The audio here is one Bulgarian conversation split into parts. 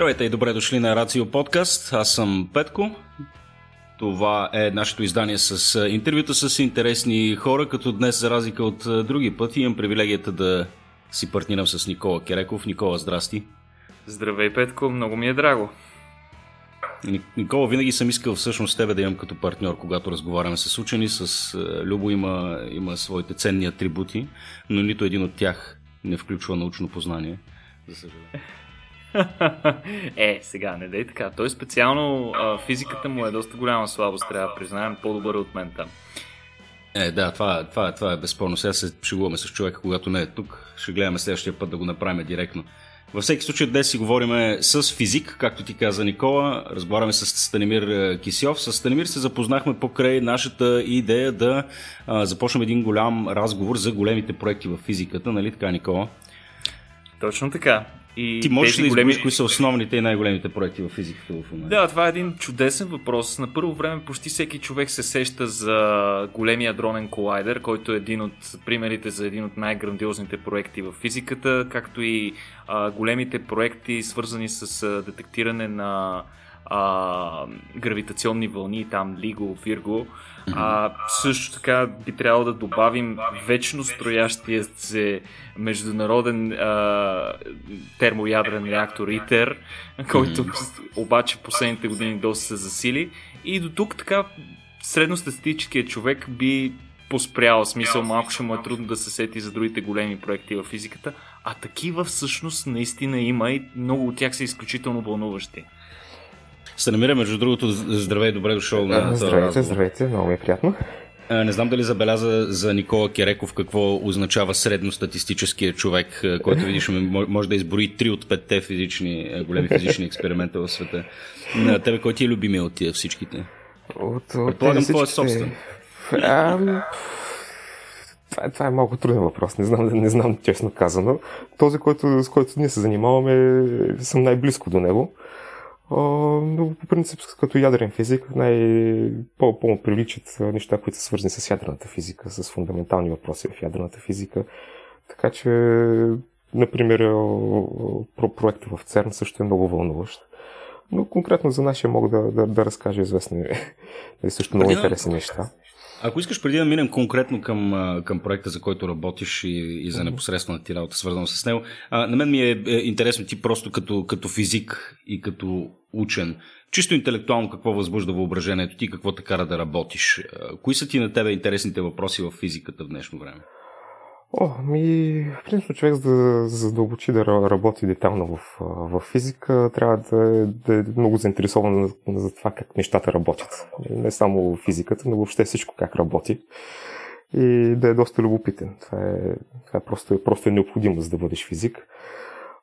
Здравейте и добре дошли на Рацио подкаст. Аз съм Петко. Това е нашето издание с интервюта с интересни хора, като днес, за разлика от други пъти, имам привилегията да си партнирам с Никола Кереков. Никола, здрасти. Здравей, Петко, много ми е драго. Никола, винаги съм искал всъщност тебе да имам като партньор, когато разговаряме с учени. С Любо има, има своите ценни атрибути, но нито един от тях не включва научно познание, за съжаление. Е, сега не дай така. Той специално а, физиката му е доста голяма слабост, трябва да признаем, по-добър от мен там. Е, да, това, това, това е безспорно. Сега се шегуваме с човека, когато не е тук. Ще гледаме следващия път да го направим директно. Във всеки случай днес си говорим с физик, както ти каза Никола. Разговаряме с Станимир е, Кисьов. С Станимир се запознахме покрай нашата идея да а, започнем един голям разговор за големите проекти в физиката, нали така, Никола? Точно така. И Ти можеш ли да големи... кои са основните и най-големите проекти в физиката в момента? Да, това е един чудесен въпрос. На първо време почти всеки човек се сеща за големия дронен колайдер, който е един от примерите за един от най-грандиозните проекти в физиката, както и а, големите проекти, свързани с а, детектиране на а, гравитационни вълни, там Лиго, Вирго. А, също така би трябвало да добавим вечно строящия се международен а, термоядрен реактор ИТЕР, който обаче последните години доста се засили. И до тук така средностатистическият човек би поспрял, смисъл малко ще му е трудно да се сети за другите големи проекти в физиката, а такива всъщност наистина има и много от тях са изключително вълнуващи се намира, между другото, здравей, добре дошъл на Здравейте, здравейте, много ми е приятно. Не знам дали забеляза за Никола Кереков какво означава средностатистическия човек, който видиш, може да изброи три от петте физични, големи физични експеримента в света. На тебе кой ти е любимия от тия всичките? От, от Предполагам, твой е собствен. А, това, е, това е малко труден въпрос, не знам, не знам честно казано. Този, който, с който ние се занимаваме, съм най-близко до него но по принцип като ядрен физик най- по-му приличат неща, които са свързани с ядрената физика, с фундаментални въпроси в ядрената физика. Така че, например, проекта в ЦЕРН също е много вълнуващ. Но конкретно за нашия мога да, да, да разкажа известни, също много интересни неща. Ако искаш преди да минем конкретно към, към проекта, за който работиш и, и за непосредствената ти работа, свързана с него, а, на мен ми е, е интересно ти просто като, като физик и като учен, чисто интелектуално какво възбужда въображението ти, какво те кара да работиш? Кои са ти на тебе интересните въпроси в физиката в днешно време? О, ми, принципно човек за да задълбочи да работи детално в, в физика, трябва да, да е много заинтересован за това как нещата работят. Не само физиката, но въобще всичко как работи. И да е доста любопитен. Това е, това е просто, просто е необходимо, за да бъдеш физик.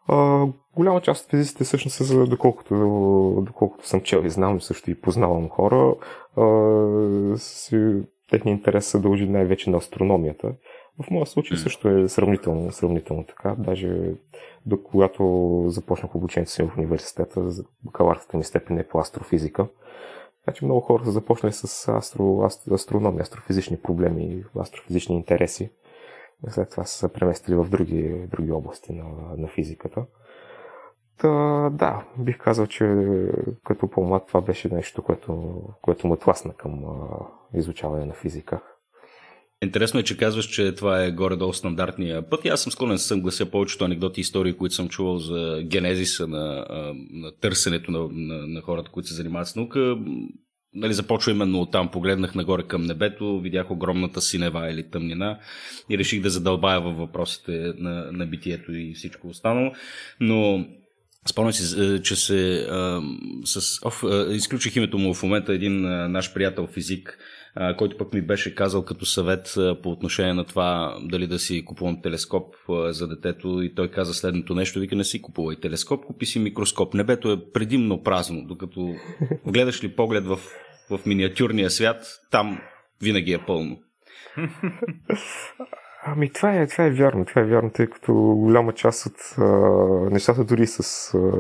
А, голяма част от физиците всъщност доколкото, доколкото съм чел и знам, също и познавам хора, а, си, техния интерес се дължи най-вече на астрономията. В моя случай също е сравнително, сравнително така. Даже до когато започнах обучението си в университета, бакалавърската ми степен е по астрофизика. Така че много хора са започнали с астро, астро, астрономия, астрофизични проблеми, астрофизични интереси. След това са се преместили в други, други области на, на физиката. Та, да, бих казал, че като по-млад това беше нещо, което, което ме тласна към а, изучаване на физика. Интересно е, че казваш, че това е горе-долу стандартния път. И аз съм склонен да съм глася повечето анекдоти и истории, които съм чувал за генезиса на, на търсенето на, на, на хората, които се занимават с наука. Нали, започва именно от там. Погледнах нагоре към небето, видях огромната синева или тъмнина и реших да задълбая във въпросите на, на битието и всичко останало. Но Спомням си, е, че се а, с, оф, а, изключих името му в момента един а, наш приятел физик, който пък ми беше казал като съвет по отношение на това дали да си купувам телескоп за детето и той каза следното нещо, вика не си купувай телескоп, купи си микроскоп. Небето е предимно празно, докато гледаш ли поглед в, в миниатюрния свят, там винаги е пълно. Ами това е, това е вярно, това е вярно, тъй като голяма част от а, нещата дори с а,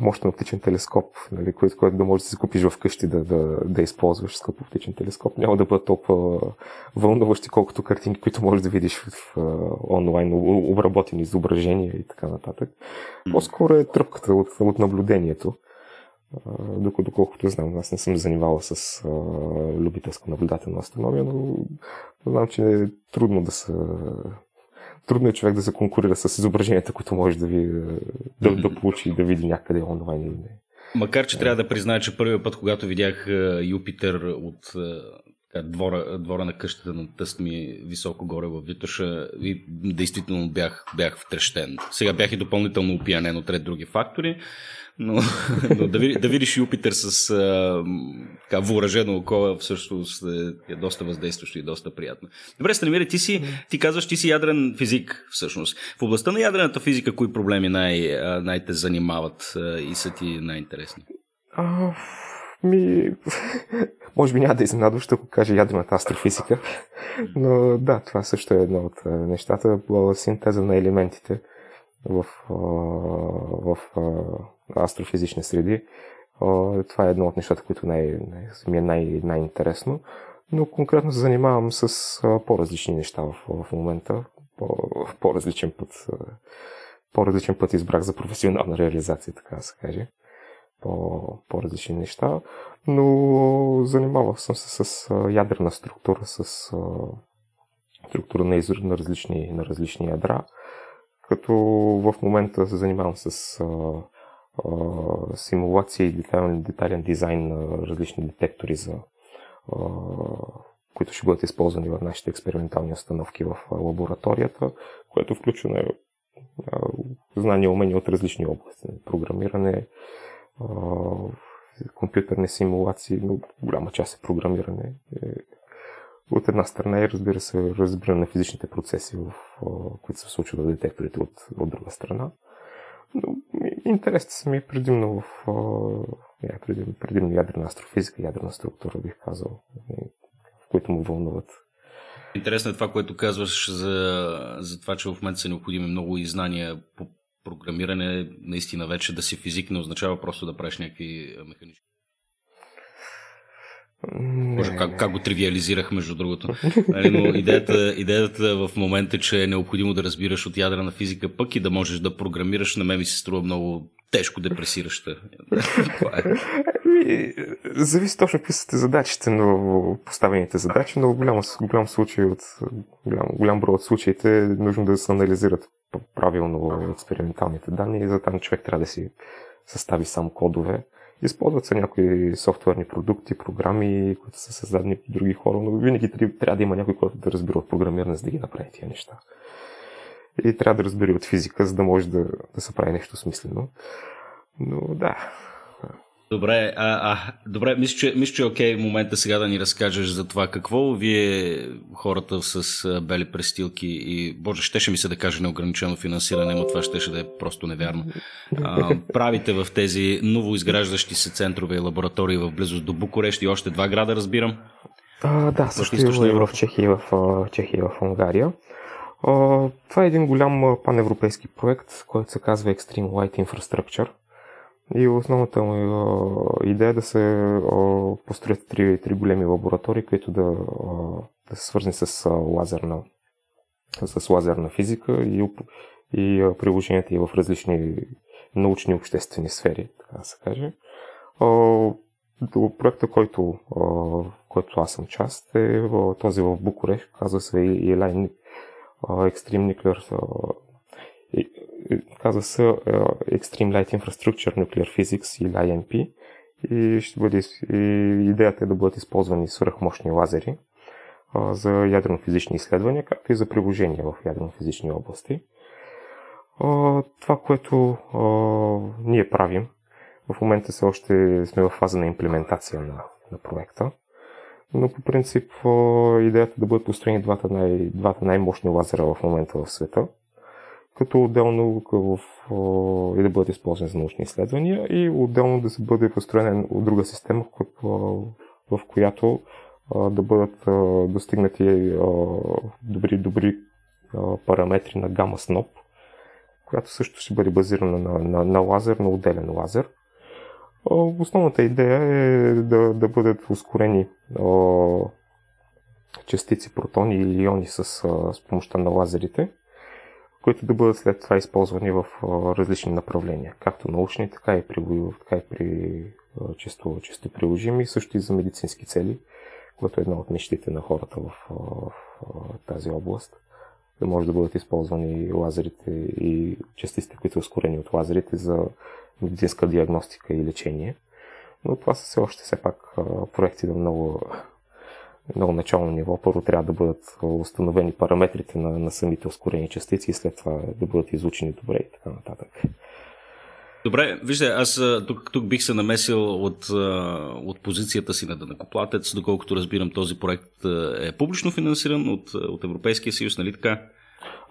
мощен оптичен телескоп, нали, който, който да можеш да си купиш вкъщи да, да, да използваш скъп оптичен телескоп, няма да бъдат толкова вълнуващи, колкото картинки, които можеш да видиш в, в онлайн, обработени изображения и така нататък. По-скоро е тръпката от, от наблюдението. Докато, доколкото знам, аз не съм занимавал с а, любителска наблюдателна астрономия, но знам, че е трудно да се трудно е човек да се конкурира с изображенията, които може да, ви, да, да получи и да види някъде онлайн или не. Макар, че трябва да призная, че първият път, когато видях Юпитер от двора, двора на къщата на тъст ми високо горе в Витоша и действително бях, бях втрещен. Сега бях и допълнително опиянен от ред други фактори, но, но да, да видиш Юпитер с а, така, въоръжено око всъщност е, е доста въздействащо и доста приятно. Добре, Станимире, ти си, ти казваш, ти си ядрен физик всъщност. В областта на ядрената физика, кои проблеми най- най-те занимават и са ти най-интересни? Ми, може би няма да изненадваш, ако кажа ядрената астрофизика, но да, това също е едно от нещата. Синтеза на елементите в, в астрофизични среди. Това е едно от нещата, които най- ми е най- най-интересно. Но конкретно се занимавам с по-различни неща в, в момента. По- различен път. По-различен път избрах за професионална реализация, така да се каже. По, по-различни неща. Но занимавал съм се с ядрена структура, с структура на, изр... на, различни, на различни ядра. Като в момента се занимавам с симулация и детайлен, детайлен дизайн на различни детектори, за, които ще бъдат използвани в нашите експериментални установки в лабораторията, което включва знания и умения от различни области. Програмиране, компютърни симулации, но голяма част е програмиране. Е, от една страна и разбира се разбиране на физичните процеси, в, които се случват в детекторите от, от друга страна. Но интересите са ми предимно в е, предимно, предимно ядрена астрофизика, ядрена структура, бих казал, в които му вълнуват. Интересно е това, което казваш за, за това, че в момента са необходими много и знания по програмиране. Наистина вече да си физик не означава просто да правиш някакви механични Боже, как, как го тривиализирах, между другото. Нали, но идеята, идеята в момента, че е необходимо да разбираш от ядрена физика пък и да можеш да програмираш, на мен ми се струва много тежко депресираща. Ами, зависи точно какви са задачите, но поставените задачи, но голям, голям случай от голям, голям брой от случаите е нужно да се анализират правилно експерименталните данни и за там човек трябва да си състави сам кодове Използват се някои софтуерни продукти, програми, които са създадени от други хора, но винаги трябва да има някой, който да разбира от програмиране, за да ги направи тия неща. И трябва да разбира от физика, за да може да, да се прави нещо смислено. Но да, Добре, а, а, добре мисля, че, мисля, че е окей момента сега да ни разкажеш за това какво вие хората с бели престилки и, боже, щеше ми се да каже неограничено финансиране, но това щеше да е просто невярно. А, правите в тези новоизграждащи се центрове и лаборатории в близост до Букурещ и още два града, разбирам? А, да, също и в, в Чехия и в, Чехия и в Унгария. Това е един голям паневропейски проект, който се казва Extreme Light Infrastructure и основната му идея е да се построят три, три големи лаборатории, които да, да са свързани с лазерна, с лазерна физика и, и приложенията и в различни научни обществени сфери, така да се каже. До проекта, който, който аз съм част, е този в Букурещ, казва се ELI Extreme Nuclear казва се Extreme Light Infrastructure Nuclear Physics или IMP и ще бъде, и идеята е да бъдат използвани свръхмощни лазери за ядрено-физични изследвания, както и за приложения в ядрено-физични области. Това, което ние правим, в момента се още сме в фаза на имплементация на, на проекта, но по принцип идеята е да бъдат построени двата, най- двата най-мощни лазера в момента в света – като отделно в, и да бъдат използвани за научни изследвания и отделно да се бъде построена друга система, в която да бъдат достигнати добри, добри параметри на гама сноп, която също ще бъде базирана на, на, на лазер, на отделен лазер. Основната идея е да, да бъдат ускорени частици, протони или иони с, с помощта на лазерите, които да бъдат след това използвани в различни направления, както научни, така и при, така и при чисто, чисто приложими, също и за медицински цели, което е една от мечтите на хората в, в, в тази област. Да може да бъдат използвани лазерите и частиците, които са ускорени от лазерите за медицинска диагностика и лечение. Но това са все още все пак проекти на много много начално ниво. Първо трябва да бъдат установени параметрите на, на самите ускорени частици и след това да бъдат изучени добре и така нататък. Добре, вижте, аз тук, тук бих се намесил от, от позицията си на дънакоплатец, доколкото разбирам този проект е публично финансиран от, от Европейския съюз, нали така?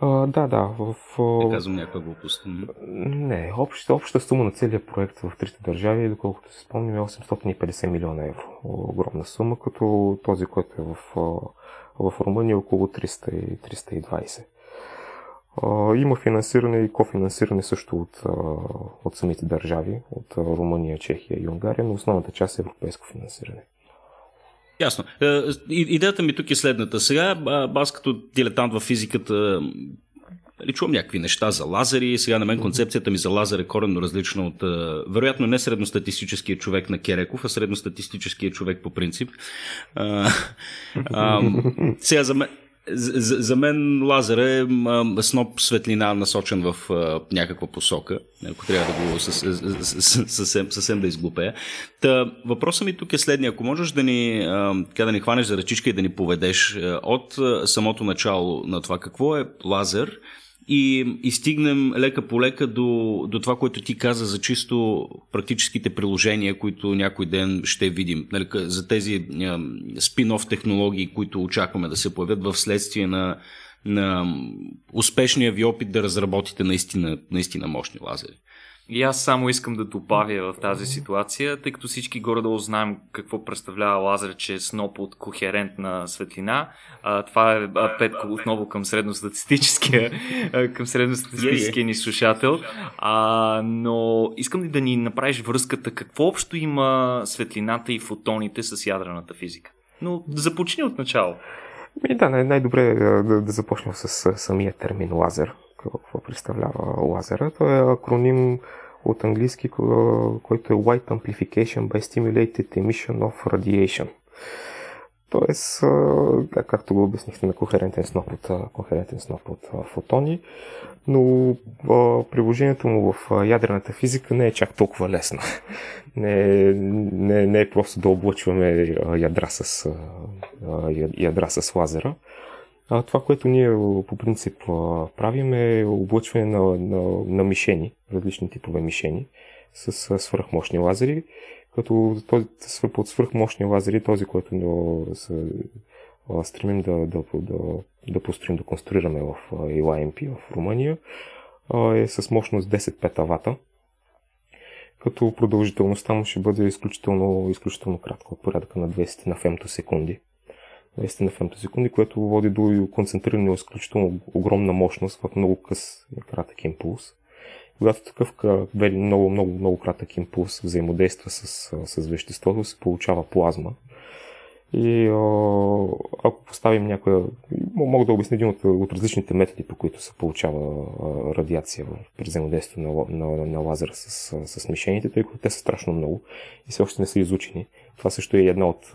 А, да, да. В, Не казвам някаква глупост. Не, общата, общата сума на целият проект в трите държави, доколкото се спомням, е 850 милиона евро. Огромна сума, като този, който е в, в Румъния, е около 300 320. Има финансиране и кофинансиране също от, от самите държави, от Румъния, Чехия и Унгария, но основната част е европейско финансиране. Ясно. Е, идеята ми тук е следната. Сега аз като дилетант в физиката нали, чувам някакви неща за лазери. Сега на мен концепцията ми за лазер е коренно различна от, вероятно, не средностатистическия човек на Кереков, а средностатистическия човек по принцип. А, а, сега за мен, за, за мен лазер е сноп светлина насочен в а, някаква посока, ако трябва да го съвсем, съвсем да изглупея. Та, въпросът ми тук е следния. Ако можеш да ни, а, да ни хванеш за ръчичка и да ни поведеш от самото начало на това какво е лазер, и, и стигнем лека по лека до, до това, което ти каза за чисто практическите приложения, които някой ден ще видим. Нали, за тези спин-оф технологии, които очакваме да се появят в следствие на, на успешния ви опит да разработите наистина, наистина мощни лазери. И аз само искам да добавя в тази ситуация, тъй като всички горе-долу знаем какво представлява лазер, че е сноп от кохерентна светлина. А, това е Петко отново към средностатистическия, към средностатистическия ни слушател. А, но искам да ни направиш връзката какво общо има светлината и фотоните с ядрената физика? Но започни от начало. И да, най-добре е да, да започнем с самия термин лазер. Какво представлява лазера? Той е акроним от английски, който е White Amplification by Stimulated Emission of Radiation. Тоест, както го обяснихте на кохерентен сноп от, кохерентен сноп от фотони, но приложението му в ядрената физика не е чак толкова лесно. Не, не, не е просто да облъчваме ядра с, ядра с лазера. А, това, което ние по принцип правим е облъчване на, на, на мишени, различни типове мишени с свръхмощни лазери, като този, под свръхмощни лазери, този, който да, се стремим да, да, да, да построим, да конструираме в LIMP в Румъния, е с мощност 10 петавата, като продължителността му ще бъде изключително, изключително кратко, от порядъка на 200 на фемтосекунди наистина фемтосекунди, което води до концентриране изключително огромна мощност в много къс кратък импулс. Когато такъв много, много, много кратък импулс взаимодейства с, с веществото, се получава плазма. И ако поставим някоя... Мога да обясня един от, от различните методи, по които се получава радиация при взаимодействие на, на, на лазера с, с мишените, тъй като те са страшно много и все още не са изучени. Това също е една от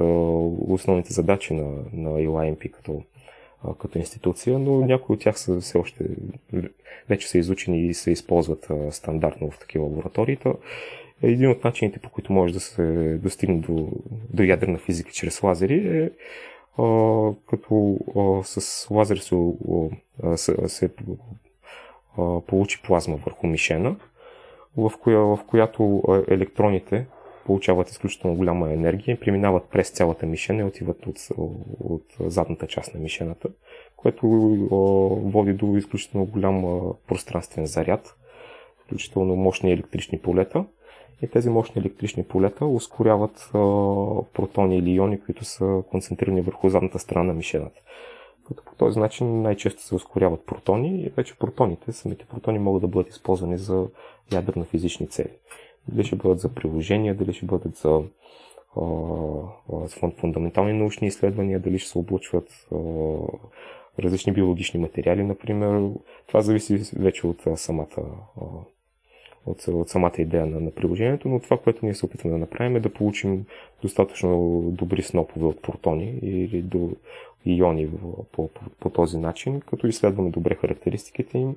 основните задачи на, на ELIMP като, като институция, но някои от тях са все още вече са изучени и се използват стандартно в такива лаборатории. Един от начините, по които може да се достигне до, до ядрена физика чрез лазери е а, като а, с лазер се, а, се, а, получи плазма върху мишена, в, коя, в която електроните получават изключително голяма енергия преминават през цялата мишена и отиват от, от задната част на мишената, което а, води до изключително голям пространствен заряд, включително мощни електрични полета и тези мощни електрични полета ускоряват а, протони или иони, които са концентрирани върху задната страна на мишената. като по този начин най-често се ускоряват протони и вече протоните, самите протони могат да бъдат използвани за ядрено физични цели. Дали ще бъдат за приложения, дали ще бъдат за фундаментални научни изследвания, дали ще се облучват различни биологични материали, например. Това зависи вече от самата от, от самата идея на, на приложението, но това, което ние се опитваме да направим е да получим достатъчно добри снопове от протони или до иони по, по, по този начин, като изследваме добре характеристиките им,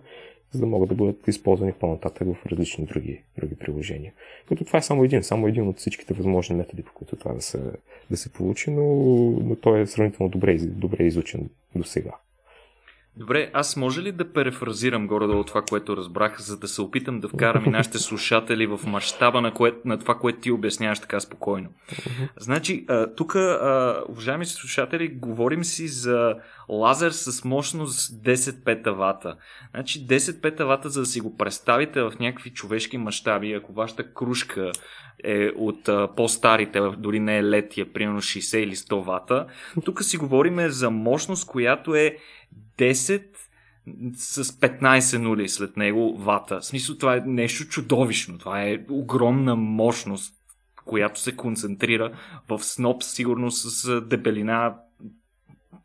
за да могат да бъдат използвани по-нататък в различни други, други приложения. Като това е само един, само един от всичките възможни методи, по които това да се, да се получи, но, но той е сравнително добре, добре изучен до сега. Добре, аз може ли да перефразирам горе-долу това, което разбрах, за да се опитам да вкарам и нашите слушатели в мащаба на, кое, на това, което ти обясняваш така спокойно? Значи, тук, уважаеми слушатели, говорим си за лазер с мощност 10 петавата. Значи 10 петавата, за да си го представите в някакви човешки мащаби, ако вашата кружка е от а, по-старите, дори не е летия, примерно 60 или 100 вата, тук си говорим за мощност, която е 10 с 15 нули след него вата. В смисъл това е нещо чудовищно. Това е огромна мощност, която се концентрира в сноп, сигурно с дебелина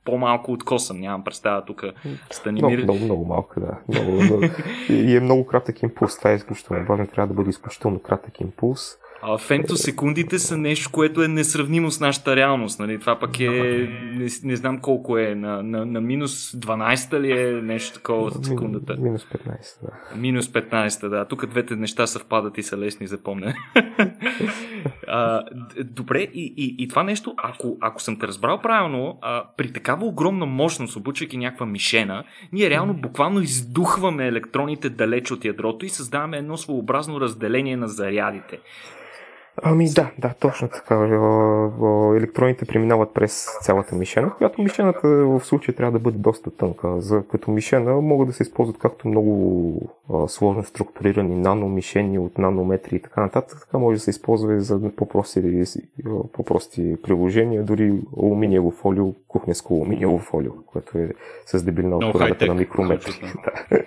по-малко от косъм, нямам представа тук. Станимир. Много, много, много малко, да. Много, много. И е много кратък импулс. Това е изключително важно. Трябва да бъде изключително кратък импулс. А фемтосекундите са нещо, което е несравнимо с нашата реалност. Нали? Това пък е, не, не знам колко е, на, на, на минус 12 ли е нещо такова от секундата? Минус 15, да. Минус 15, да. Тук двете неща съвпадат и са лесни за помня. а, добре, и, и, и това нещо, ако, ако съм те разбрал правилно, а, при такава огромна мощност, обучайки някаква мишена, ние реално буквално издухваме електроните далеч от ядрото и създаваме едно своеобразно разделение на зарядите. Ами да, да, точно така. Електроните преминават през цялата мишена, която мишената в случая трябва да бъде доста тънка. За като мишена могат да се използват както много а, сложно структурирани наномишени от нанометри и така нататък, така може да се използва и за по-прости, по-прости приложения, дори алуминиево фолио, кухненско алуминиево фолио, което е с дебилина от порядъка на микрометри. Така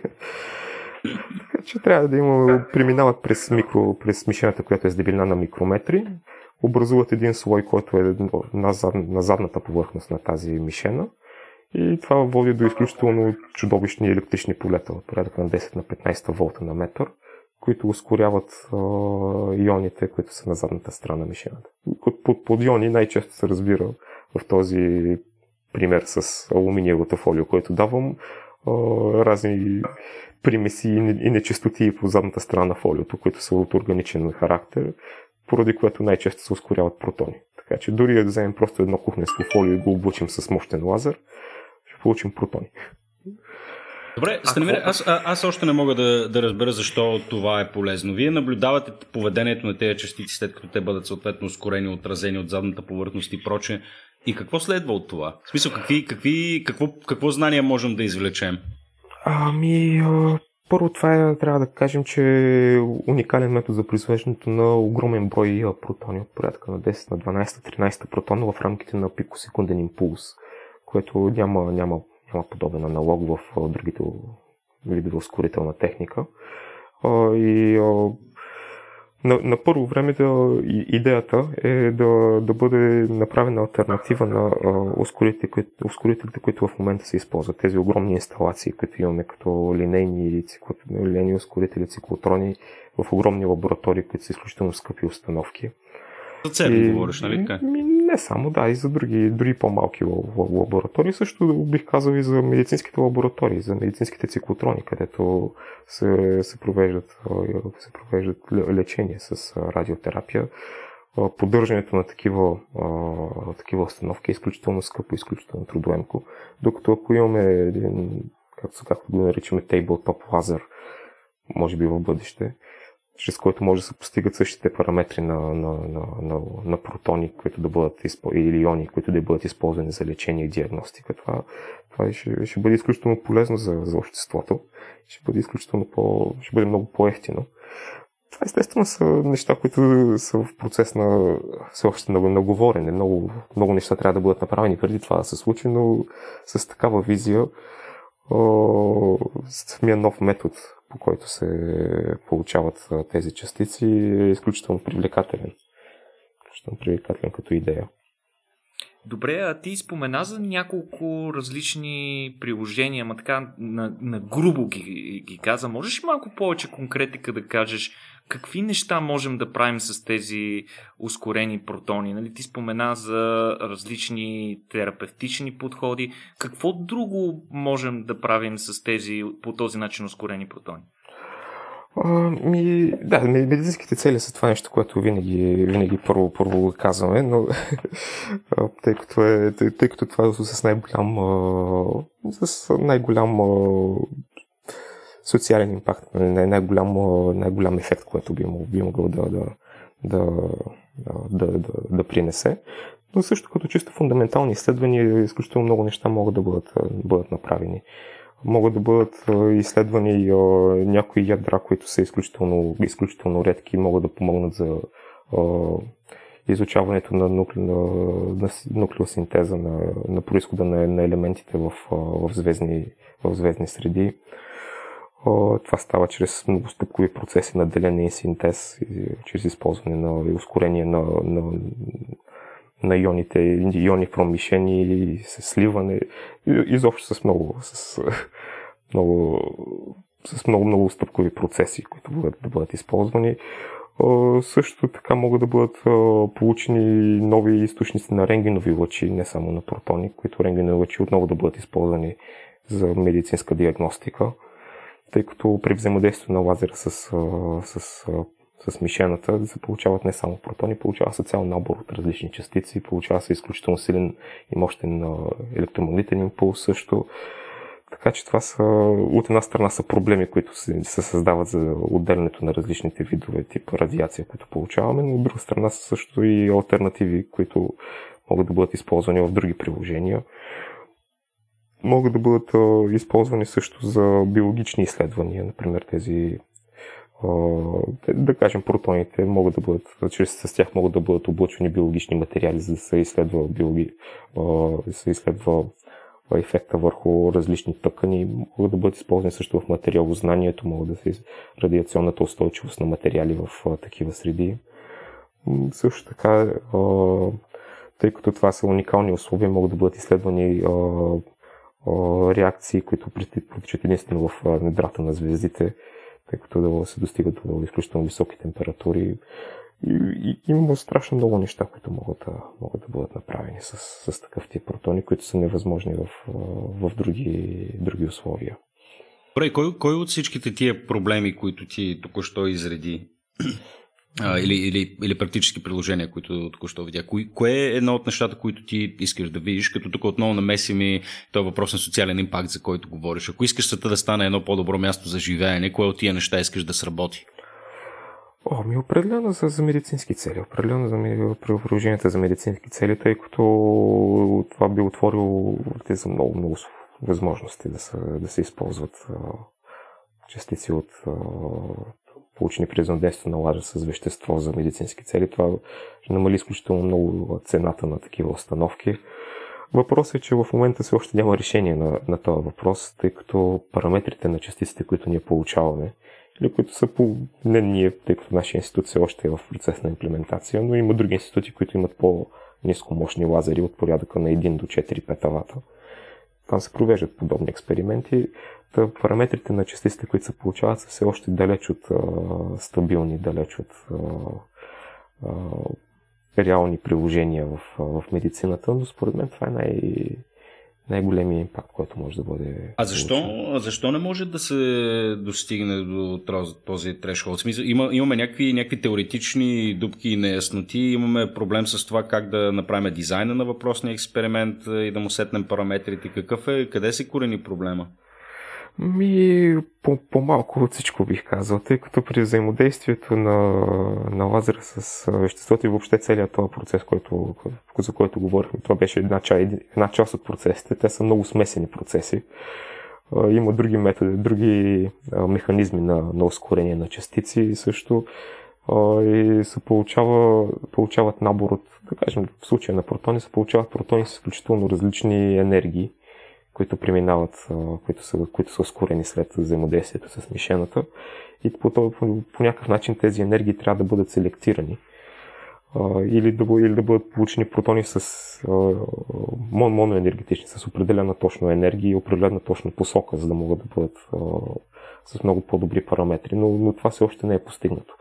че трябва да има, преминават през, микро, през мишената, която е с дебелина на микрометри, образуват един слой, който е на, зад, на задната повърхност на тази мишена и това води до изключително чудовищни електрични полета от порядъка на 10 на 15 волта на метър, които ускоряват а, ионите, които са на задната страна на мишената. Под, под иони най-често се разбира в този пример с алуминиевата фолио, който давам, разни примеси и нечистоти по задната страна на фолиото, които са от органичен характер, поради което най-често се ускоряват протони. Така че дори да вземем просто едно кухненско фолио и го облучим с мощен лазер, ще получим протони. Добре, Станимир, аз, аз още не мога да, да разбера защо това е полезно. Вие наблюдавате поведението на тези частици, след като те бъдат съответно ускорени, отразени от задната повърхност и проче. И какво следва от това? В смисъл, какви, какви, какво, какво знание можем да извлечем? Ами, първо това е, трябва да кажем, че е уникален метод за произвеждането на огромен брой протони от порядка на 10 на 12 13 протона в рамките на пикосекунден импулс, което няма, няма, няма подобен аналог в другите видове ускорителна техника. И на, на първо време да, идеята е да, да бъде направена альтернатива на ускорителите, които, в момента се използват. Тези огромни инсталации, които имаме като линейни, цикло, линейни ускорители, циклотрони в огромни лаборатории, които са изключително скъпи установки. За цели говориш, нали така? Не само, да, и за други, други по-малки лаборатории. Също бих казал и за медицинските лаборатории, за медицинските циклотрони, където се, се, провеждат, се провеждат лечение с радиотерапия. Поддържането на такива, такива установки е изключително скъпо, изключително трудоемко. Докато ако имаме един, както, както го наричаме, тейблтоп лазер, може би в бъдеще, чрез който може да се постигат същите параметри на, на, на, на, на протони, които да бъдат или иони, които да бъдат използвани за лечение и диагностика. Това, това ще, ще бъде изключително полезно за, за обществото. Ще бъде изключително по, ще бъде много по-ефтино. това естествено са неща, които са в процес на все още на, на говорене. Много, много неща трябва да бъдат направени преди това да се случи, но с такава визия самия нов метод, по който се получават тези частици, е изключително привлекателен. Изключително привлекателен като идея. Добре, а ти спомена за няколко различни приложения, ма така на, на грубо ги, ги каза. Можеш малко повече конкретика да кажеш какви неща можем да правим с тези ускорени протони? Нали, ти спомена за различни терапевтични подходи. Какво друго можем да правим с тези по този начин ускорени протони? А, ми, да, медицинските цели са това нещо, което винаги, винаги първо, първо казваме, но тъй като, е, тъй, тъй като това е с най-голям, с най-голям социален импакт, нали, най-голям, най-голям ефект, който би, би могъл да, да, да, да, да, да принесе. Но също като чисто фундаментални изследвания, изключително много неща могат да бъдат, бъдат направени могат да бъдат изследвани някои ядра, които са изключително, изключително редки могат да помогнат за изучаването на, нукле, на, на нуклеосинтеза, на, на происхода на, на елементите в, в, звездни, в звездни среди. Това става чрез многостъпкови процеси на деление и синтез, чрез използване на ускорение на, на, на ионите, иони промишени или с сливане, изобщо с много, с много, с много, много стъпкови процеси, които бъдат да бъдат използвани. Също така могат да бъдат получени нови източници на рентгенови лъчи, не само на протони, които рентгенови лъчи отново да бъдат използвани за медицинска диагностика, тъй като при взаимодействието на лазера с, с с мишената се получават не само протони, получава се цял набор от различни частици, получава се изключително силен и мощен електромагнитен импулс също. Така че това са, от една страна са проблеми, които се, се създават за отделянето на различните видове тип радиация, които получаваме, но от друга страна са също и альтернативи, които могат да бъдат използвани в други приложения. Могат да бъдат използвани също за биологични изследвания, например тези да кажем, протоните могат да бъдат, чрез с тях могат да бъдат облъчвани биологични материали, за да се изследва, биологи, да се изследва ефекта върху различни тъкани. Могат да бъдат използвани също в материалознанието, могат да се радиационната устойчивост на материали в такива среди. Също така, тъй като това са уникални условия, могат да бъдат изследвани реакции, които протичат единствено в недрата на звездите, тъй като да се достигат до изключително високи температури. И, и, има страшно много неща, които могат да, могат да бъдат направени с, с такъв тип протони, които са невъзможни в, в други, други условия. Добре, кой, кой от всичките тия проблеми, които ти току-що изреди, а, или, или, или практически приложения, които току-що видя. Кое, кое е едно от нещата, които ти искаш да видиш, като тук отново намесим и този въпрос на социален импакт, за който говориш. Ако искаш света да стане едно по-добро място за живеене, кое от тия неща искаш да сработи? О, ми определено за, за медицински цели. Определено за приложенията за медицински цели, тъй като това би отворило за много, много възможности да се, да се използват частици от получени при взаимодействието на лажа с вещество за медицински цели. Това намали изключително много цената на такива установки. Въпросът е, че в момента все още няма решение на, на този въпрос, тъй като параметрите на частиците, които ние получаваме, или които са по... Не ние, тъй като нашия институт все още е в процес на имплементация, но има други институти, които имат по-низкомощни лазери от порядъка на 1 до 4 петавата. Там се провеждат подобни експерименти. Та параметрите на частиците, които се получават, са все още далеч от а, стабилни, далеч от а, а, реални приложения в, в медицината, но според мен това е най- най-големия импакт, който може да бъде. А защо, защо не може да се достигне до този трешхолд? Смисъл, има, имаме някакви, някакви теоретични дубки и неясноти, имаме проблем с това как да направим дизайна на въпросния експеримент и да му сетнем параметрите. Какъв е, къде се корени проблема? Ми, по- по-малко от всичко бих казал, тъй като при взаимодействието на, на лазера с веществото и въобще целият този процес, който, за който говорихме, това беше една, ча, една част от процесите. Те са много смесени процеси. Има други методи, други механизми на, на ускорение на частици също и се получава, получават набор от, да кажем, в случая на протони се получават протони с изключително различни енергии, които преминават, които са, които са ускорени след взаимодействието с мишената. И по, по, по някакъв начин тези енергии трябва да бъдат селектирани или да, или да бъдат получени протони с мон, моноенергетични, с определена точно енергия и определена точно посока, за да могат да бъдат с много по-добри параметри. Но, но това все още не е постигнато.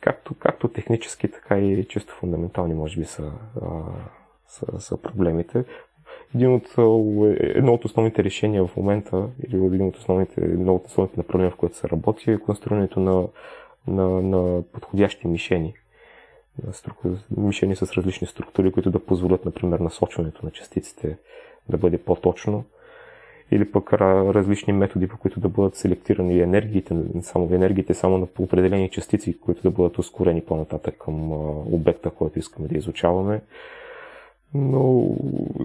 Както, както технически, така и чисто фундаментални, може би, са, са, са проблемите. Един от, едно от основните решения в момента, или един от основните, едно от основните направления, в което се работи, е конструирането на, на, на подходящи мишени мишени с различни структури, които да позволят, например, насочването на частиците да бъде по-точно, или пък различни методи, по които да бъдат селектирани енергиите, само енергиите само на определени частици, които да бъдат ускорени по-нататък към обекта, който искаме да изучаваме. Но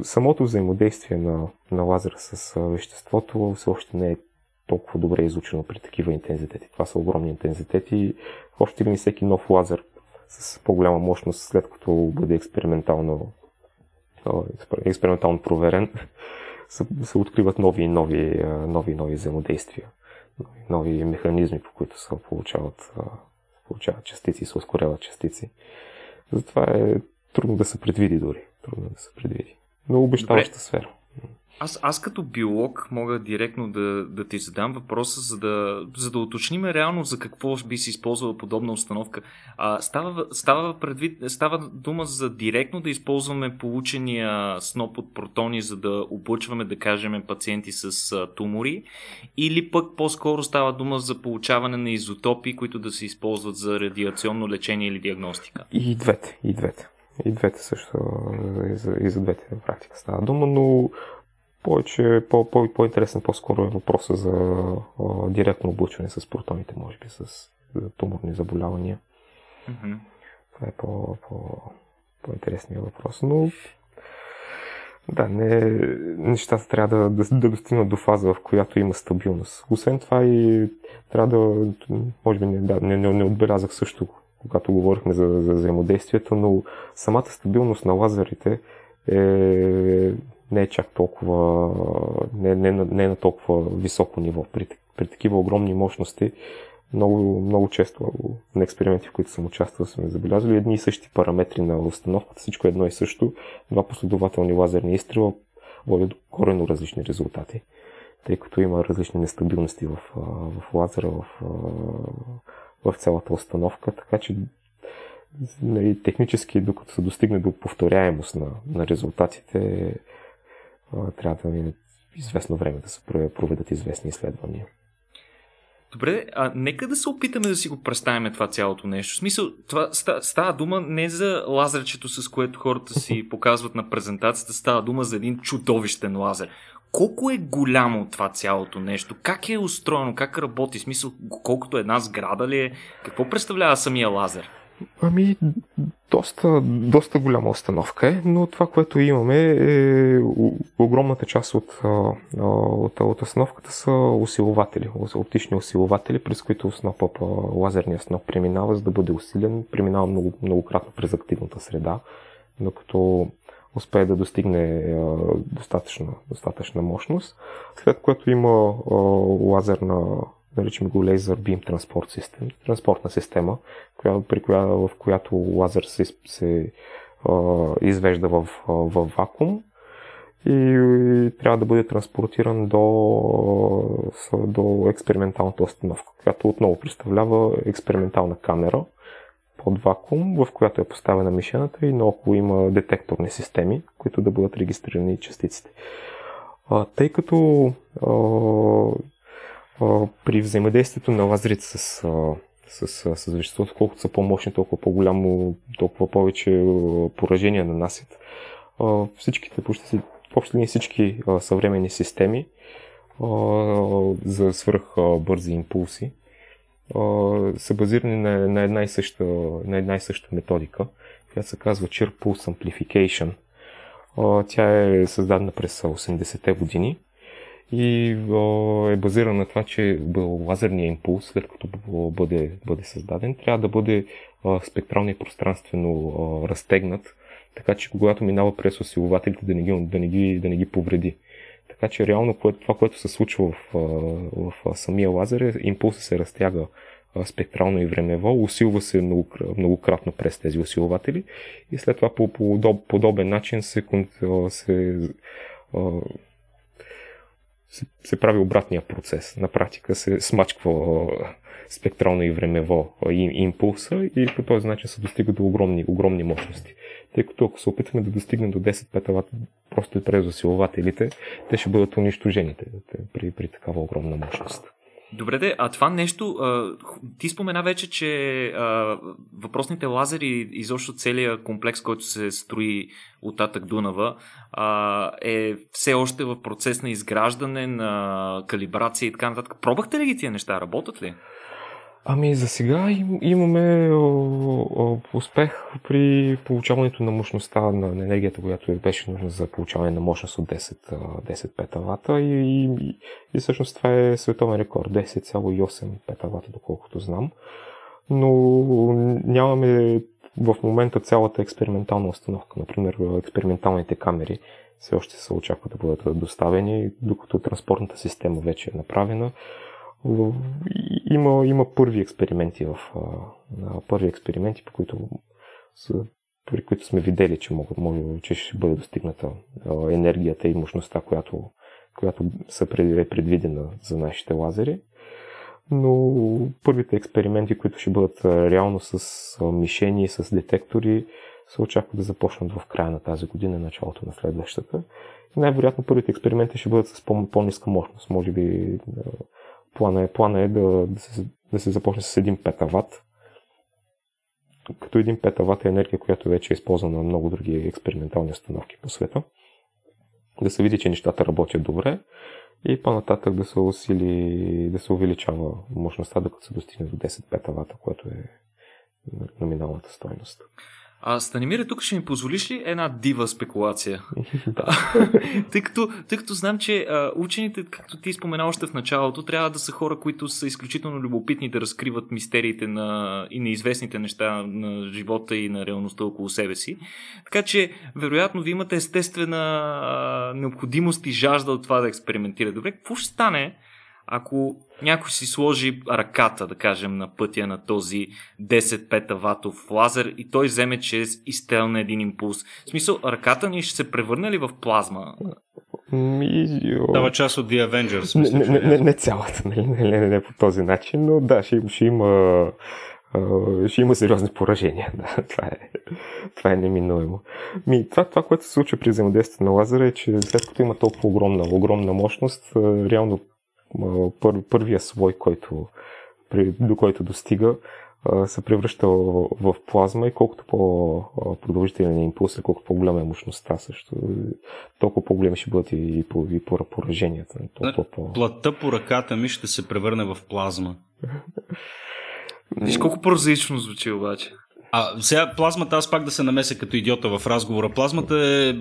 самото взаимодействие на, на лазера с веществото все още не е толкова добре изучено при такива интензитети. Това са огромни интензитети. Още ли всеки нов лазер с по-голяма мощност, след като бъде експериментално, експериментално проверен, се, откриват нови и нови, нови, нови взаимодействия, нови механизми, по които се получават, получават частици и се ускоряват частици. Затова е трудно да се предвиди дори. Трудно да се предвиди. Но обещаваща сфера. Аз, аз като биолог мога директно да, да ти задам въпроса, за да, за да уточним реално за какво би си използвала подобна установка. А, става, става, предвид, става дума за директно да използваме получения сноп от протони, за да облъчваме, да кажем, пациенти с а, тумори, или пък по-скоро става дума за получаване на изотопи, които да се използват за радиационно лечение или диагностика? И двете, и двете. И двете също, и за, и за двете практика става дума, но повече, по, по, по-интересен по-скоро е въпроса за а, директно облучване с протоните, може би с за туморни заболявания. Mm-hmm. Това е по, по, по-интересният въпрос. Но да, не, нещата трябва да, да, да достигнат до фаза, в която има стабилност. Освен това и трябва да, може би не, да, не, не, не отбелязах също, когато говорихме за, за взаимодействието, но самата стабилност на лазерите е не е чак толкова, не, не, не е на толкова високо ниво. При, при такива огромни мощности много, много често на експерименти, в които съм участвал, сме забелязали едни и същи параметри на установката, всичко едно и също, два последователни лазерни изстрела водят до корено различни резултати, тъй като има различни нестабилности в, в лазера, в, в цялата установка, така че нали, технически, докато се достигне до повторяемост на, на резултатите, трябва да мине известно време да се проведат известни изследвания. Добре, а нека да се опитаме да си го представим това цялото нещо. В смисъл, това става дума не за лазерчето, с което хората си показват на презентацията, става дума за един чудовищен лазер. Колко е голямо това цялото нещо? Как е устроено? Как работи? Смисъл, колкото една сграда ли е? Какво представлява самия лазер? Ами, доста, доста голяма установка е, но това, което имаме е огромната част от, от, от установката са усилователи, оптични усилователи, през които снопа, лазерния сноп преминава, за да бъде усилен, преминава много, многократно през активната среда, докато успее да достигне достатъчна, достатъчна мощност, след което има лазерна наричаме го Laser Beam Transport System, транспортна система, при коя, в която лазер се, се извежда в, в вакуум и, и трябва да бъде транспортиран до, до експерименталната установка, която отново представлява експериментална камера под вакуум, в която е поставена мишената и наоколо има детекторни системи, които да бъдат регистрирани частиците. А, тъй като а, при взаимодействието на лазерите с, с, с, с веществото, колкото са по-мощни, толкова по-голямо, толкова повече поражения нанасят. Всичките, почти въобще всички съвременни системи за свръх бързи импулси са базирани на, на, една и съща, на една и съща методика, която се казва Chirp Pulse Amplification. Тя е създадена през 80-те години и е базиран на това, че лазерният импулс, след като бъде, бъде създаден, трябва да бъде спектрално и пространствено разтегнат, така че когато минава през осилователите да не ги, да не ги, да не ги повреди. Така че реално това, което се случва в, в, самия лазер е импулсът се разтяга спектрално и времево, усилва се многократно през тези усилватели и след това по подобен начин се, се, се, се прави обратния процес. На практика се смачква спектрално и времево импулса и по този начин се достига до огромни, огромни мощности. Тъй като ако се опитаме да достигнем до 10 петавата просто и през усилователите, те ще бъдат унищожени при, при такава огромна мощност. Добре, де, а това нещо, а, ти спомена вече, че а, въпросните лазери, изобщо целият комплекс, който се строи от Атак Дунава, а, е все още в процес на изграждане, на калибрация и така нататък. Пробвахте ли ги тия неща? Работят ли? Ами за сега им, имаме успех при получаването на мощността на енергията, която беше нужна за получаване на мощност от 10, 10 петавата. И, и, и всъщност това е световен рекорд. 10,8 петавата, доколкото знам. Но нямаме в момента цялата експериментална установка, например експерименталните камери все още се очаква да бъдат доставени, докато транспортната система вече е направена има, има първи експерименти в първи експерименти, по които при които сме видели, че, може, може, че ще бъде достигната енергията и мощността, която, която са е предвидена за нашите лазери. Но първите експерименти, които ще бъдат реално с мишени, с детектори, се очаква да започнат в края на тази година, началото на следващата. Най-вероятно първите експерименти ще бъдат с по-ниска мощност, може би Плана е, плана е да, да, се, да се започне с 1 петават. Като 1 петават е енергия, която вече е използвана на много други експериментални установки по света. Да се види, че нещата работят добре и по-нататък да се усили, да се увеличава мощността, докато се достигне до 10 петавата, което е номиналната стойност. А Станимире, тук ще ми позволиш ли една дива спекулация? тъй, като, тъй като знам, че а, учените, както ти спомена още в началото, трябва да са хора, които са изключително любопитни да разкриват мистериите на, и неизвестните неща на живота и на реалността около себе си. Така че, вероятно, ви имате естествена а, необходимост и жажда от това да експериментирате. Добре, какво ще стане, ако някой си сложи ръката, да кажем, на пътя на този 10 петаватов лазер и той вземе чрез изстрелна един импулс. В смисъл, ръката ни ще се превърне ли в плазма? Ми, Дава част от The Avengers. Мисля, не, не, не, не цялата, не, нали? не, не, не по този начин, но да, ще, ще има ще има сериозни поражения. Да, това, е, това е неминуемо. Ми, това, това, което се случва при взаимодействието на лазера е, че след като има толкова огромна, огромна мощност, реално пър, първия слой, който, до който достига, се превръща в плазма и колкото по-продължителен е импулс, колкото по-голяма е мощността също, толкова по-големи ще бъдат и, по, и по пораженията. Толкова по... Плътта по ръката ми ще се превърне в плазма. Виж колко прозаично звучи обаче. А сега плазмата, аз пак да се намеся като идиота в разговора. Плазмата е, е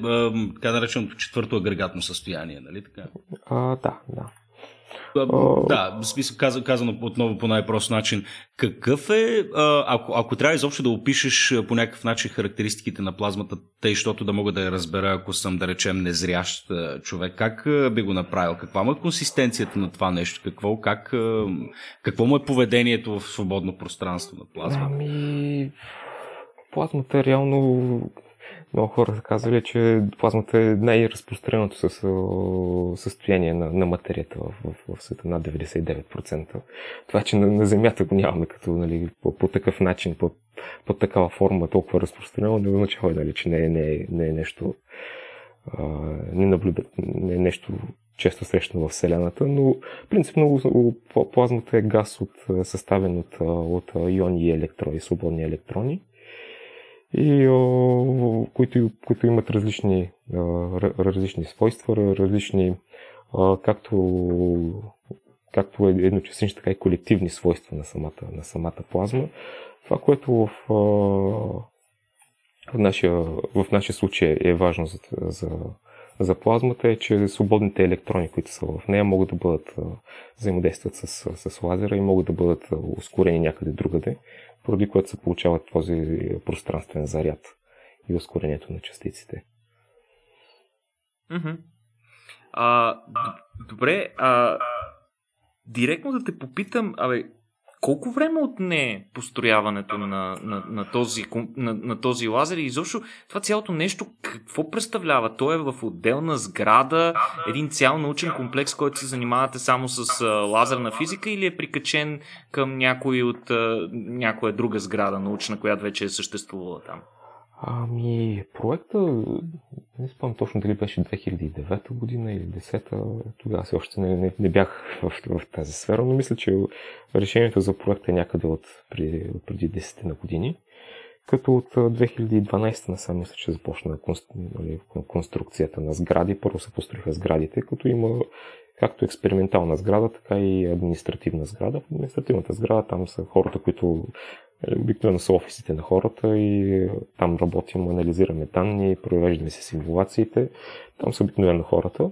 така нареченото четвърто агрегатно състояние, нали така? А, да, да. Да, смисъл казано отново по най-прост начин. Какъв е, ако, ако трябва изобщо да опишеш по някакъв начин характеристиките на плазмата, тъй, защото да мога да я разбера, ако съм, да речем, незрящ човек, как би го направил? Каква му е консистенцията на това нещо? Какво, как, какво му е поведението в свободно пространство на плазмата? Ами, плазмата е реално много хора са казали, че плазмата е най-разпространеното състояние на, на материята в, в, в света, над 99%. Това, че на, на Земята го нямаме като нали, по, по такъв начин, по, по такава форма, толкова разпространено, не означава, нали, че не е, не е, не е нещо а, не, наблюда, не е нещо често срещано в Вселената, но принципно плазмата е газ от, съставен от, от иони и електрони, свободни електрони и о, които, които имат различни, различни свойства, различни както, както едночастични, така и колективни свойства на самата, на самата плазма. Това, което в, в, нашия, в нашия случай е важно за, за, за плазмата е, че свободните електрони, които са в нея, могат да бъдат взаимодействат с, с лазера и могат да бъдат ускорени някъде другаде, поради което се получава този пространствен заряд и ускорението на частиците. Mm-hmm. А, добре, а, директно да те попитам, абе, колко време отне построяването на, на, на, този, на, на този лазер и изобщо това цялото нещо какво представлява? То е в отделна сграда, един цял научен комплекс, който се занимавате само с а, лазерна физика или е прикачен към някой от а, някоя друга сграда научна, която вече е съществувала там? Ами, проекта, не спомням точно дали беше 2009 година или 10 тогава си още не, не, не бях в, в тази сфера, но мисля, че решението за проекта е някъде от преди, от преди 10 на години. Като от 2012 насам мисля, че започна нали, конструкцията на сгради. Първо се построиха сградите, като има както експериментална сграда, така и административна сграда. В административната сграда там са хората, които Обикновено са офисите на хората и там работим, анализираме данни, провеждаме се симулациите. Там са обикновено хората.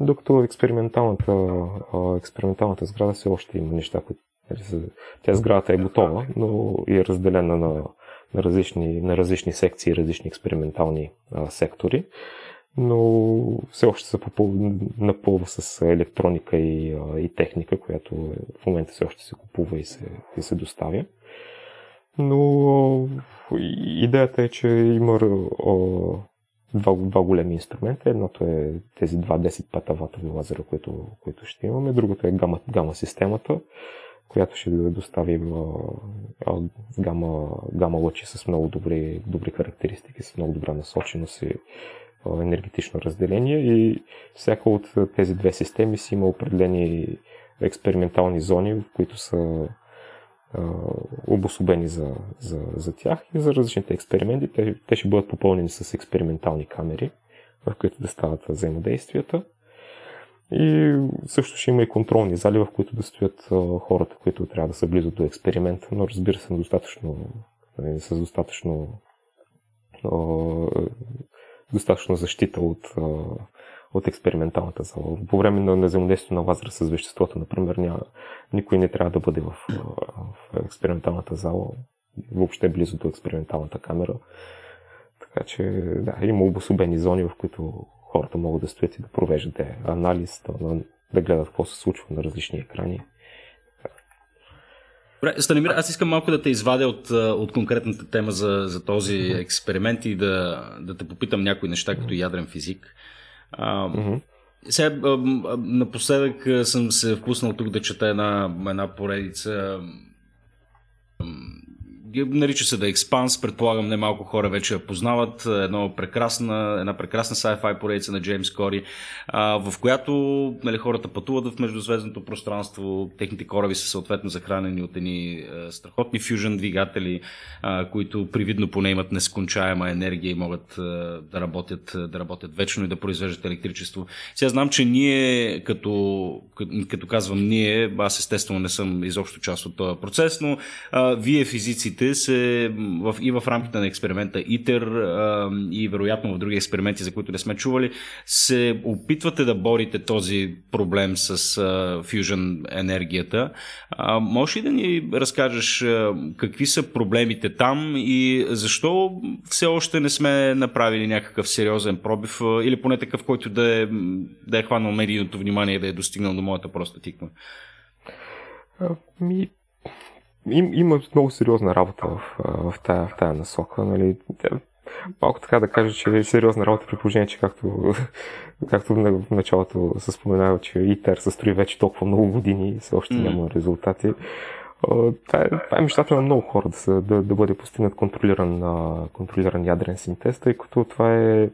Докато експерименталната, експерименталната сграда все още има неща, които нали, тя сградата е готова, но е разделена на, на, различни, на различни секции, различни експериментални а, сектори. Но все още се напълва с електроника и, а, и техника, която в момента все още се купува и се, и се доставя. Но идеята е, че има два, два големи инструмента. Едното е тези два 10 патаватови лазера, които, които ще имаме. Другото е гама, гама системата, която ще достави гама, гама лъчи с много добри, добри характеристики, с много добра насоченост и енергетично разделение. И всяка от тези две системи си има определени експериментални зони, в които са обособени за, за, за тях и за различните експерименти. Те, те ще бъдат попълнени с експериментални камери, в които да стават взаимодействията. И също ще има и контролни зали, в които да стоят хората, които трябва да са близо до експеримента, но разбира се, достатъчно, нали, с достатъчно, достатъчно защита от от експерименталната зала. По време на взаимодействието на лазера с веществото, например, няма, никой не трябва да бъде в, в експерименталната зала, въобще близо до експерименталната камера. Така че, да, има обособени зони, в които хората могат да стоят и да провеждат анализ, да, да гледат какво се случва на различни екрани. Добре, Станимир, аз искам малко да те извадя от, от конкретната тема за, за този експеримент и да, да те попитам някои неща като ядрен физик. А, mm-hmm. Сега, напоследък съм се впуснал тук да чета една, една поредица нарича се да Експанс, предполагам немалко хора вече я познават, едно прекрасна, една прекрасна sci-fi поредица на Джеймс Кори, в която нали, хората пътуват в междузвездното пространство, техните кораби са съответно захранени от едни а, страхотни фюжен двигатели, които привидно поне имат нескончаема енергия и могат а, да, работят, да работят вечно и да произвеждат електричество. Сега знам, че ние, като, като, казвам ние, аз естествено не съм изобщо част от този процес, но вие физиците се в, и в рамките на експеримента ИТЕР а, и вероятно в други експерименти, за които не сме чували, се опитвате да борите този проблем с а, фюжен енергията. А, можеш ли да ни разкажеш а, какви са проблемите там и защо все още не сме направили някакъв сериозен пробив а, или поне такъв, който да е, да е хванал медийното внимание и да е достигнал до моята проста тиква? Ми, им, има много сериозна работа в, в, тая, в тая насока. Нали. Малко така да кажа, че е сериозна работа при положение, че както, както в началото се споменава, че ИТЕР се строи вече толкова много години и все още няма резултати. Това е, това е мечтата на много хора да, се, да, да бъде постигнат контролиран, контролиран ядрен синтез, тъй като това е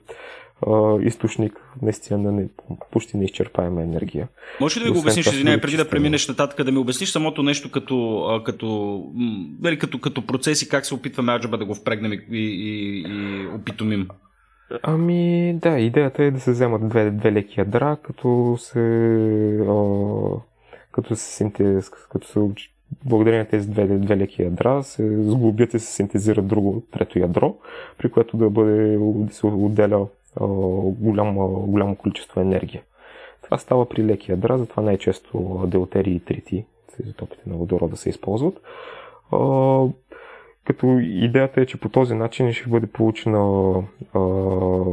източник наистина на не, почти неизчерпаема енергия. Може ли да ви го обясниш, извинявай, преди да преминеш нататък, да ми обясниш самото нещо като, като, дали, като, като процеси, как се опитваме аджаба да го впрегнем и, и, и опитомим? Ами, да, идеята е да се вземат две, две леки ядра, като се, а, като се, синтез, като се благодарение на тези две, две леки ядра се сглобят и се синтезира друго трето ядро, при което да бъде да се отделя голямо, голямо количество енергия. Това става при леки ядра, затова най-често делтерии и трити, изотопите на водорода се използват. Като идеята е, че по този начин ще бъде получена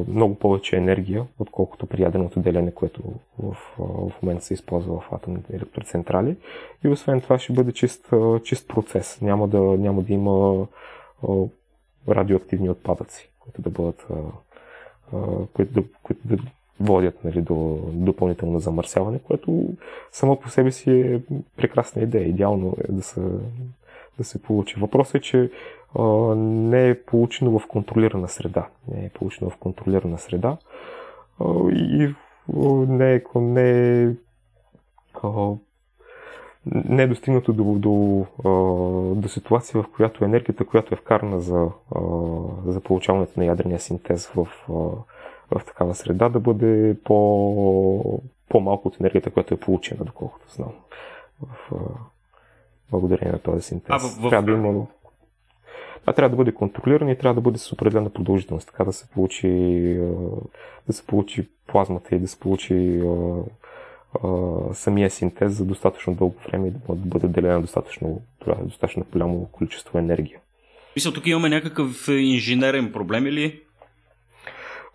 много повече енергия, отколкото при ядреното делене, което в, в момента се използва в атомните електроцентрали. И освен това ще бъде чист, чист процес. Няма да, няма да има радиоактивни отпадъци, които да бъдат които, да, които да водят нали, до допълнително замърсяване, което само по себе си е прекрасна идея. Идеално е да се да се получи. Въпросът е, че а, не е получено в контролирана среда. Не е получено в контролирана среда а, и не е, не е, а, не е достигнато до, до, до ситуация, в която енергията, която е вкарана за, за получаването на ядрения синтез в, в такава среда, да бъде по, по-малко от енергията, която е получена, доколкото знам. В, благодарение на този синтез. А, в, в... Трябва да има... Това трябва да бъде контролирано и трябва да бъде с определена продължителност, така да се получи, да се получи плазмата и да се получи самия синтез за достатъчно дълго време и да бъде отделено достатъчно, достатъчно голямо количество енергия. Мисля, тук имаме някакъв инженерен проблем или?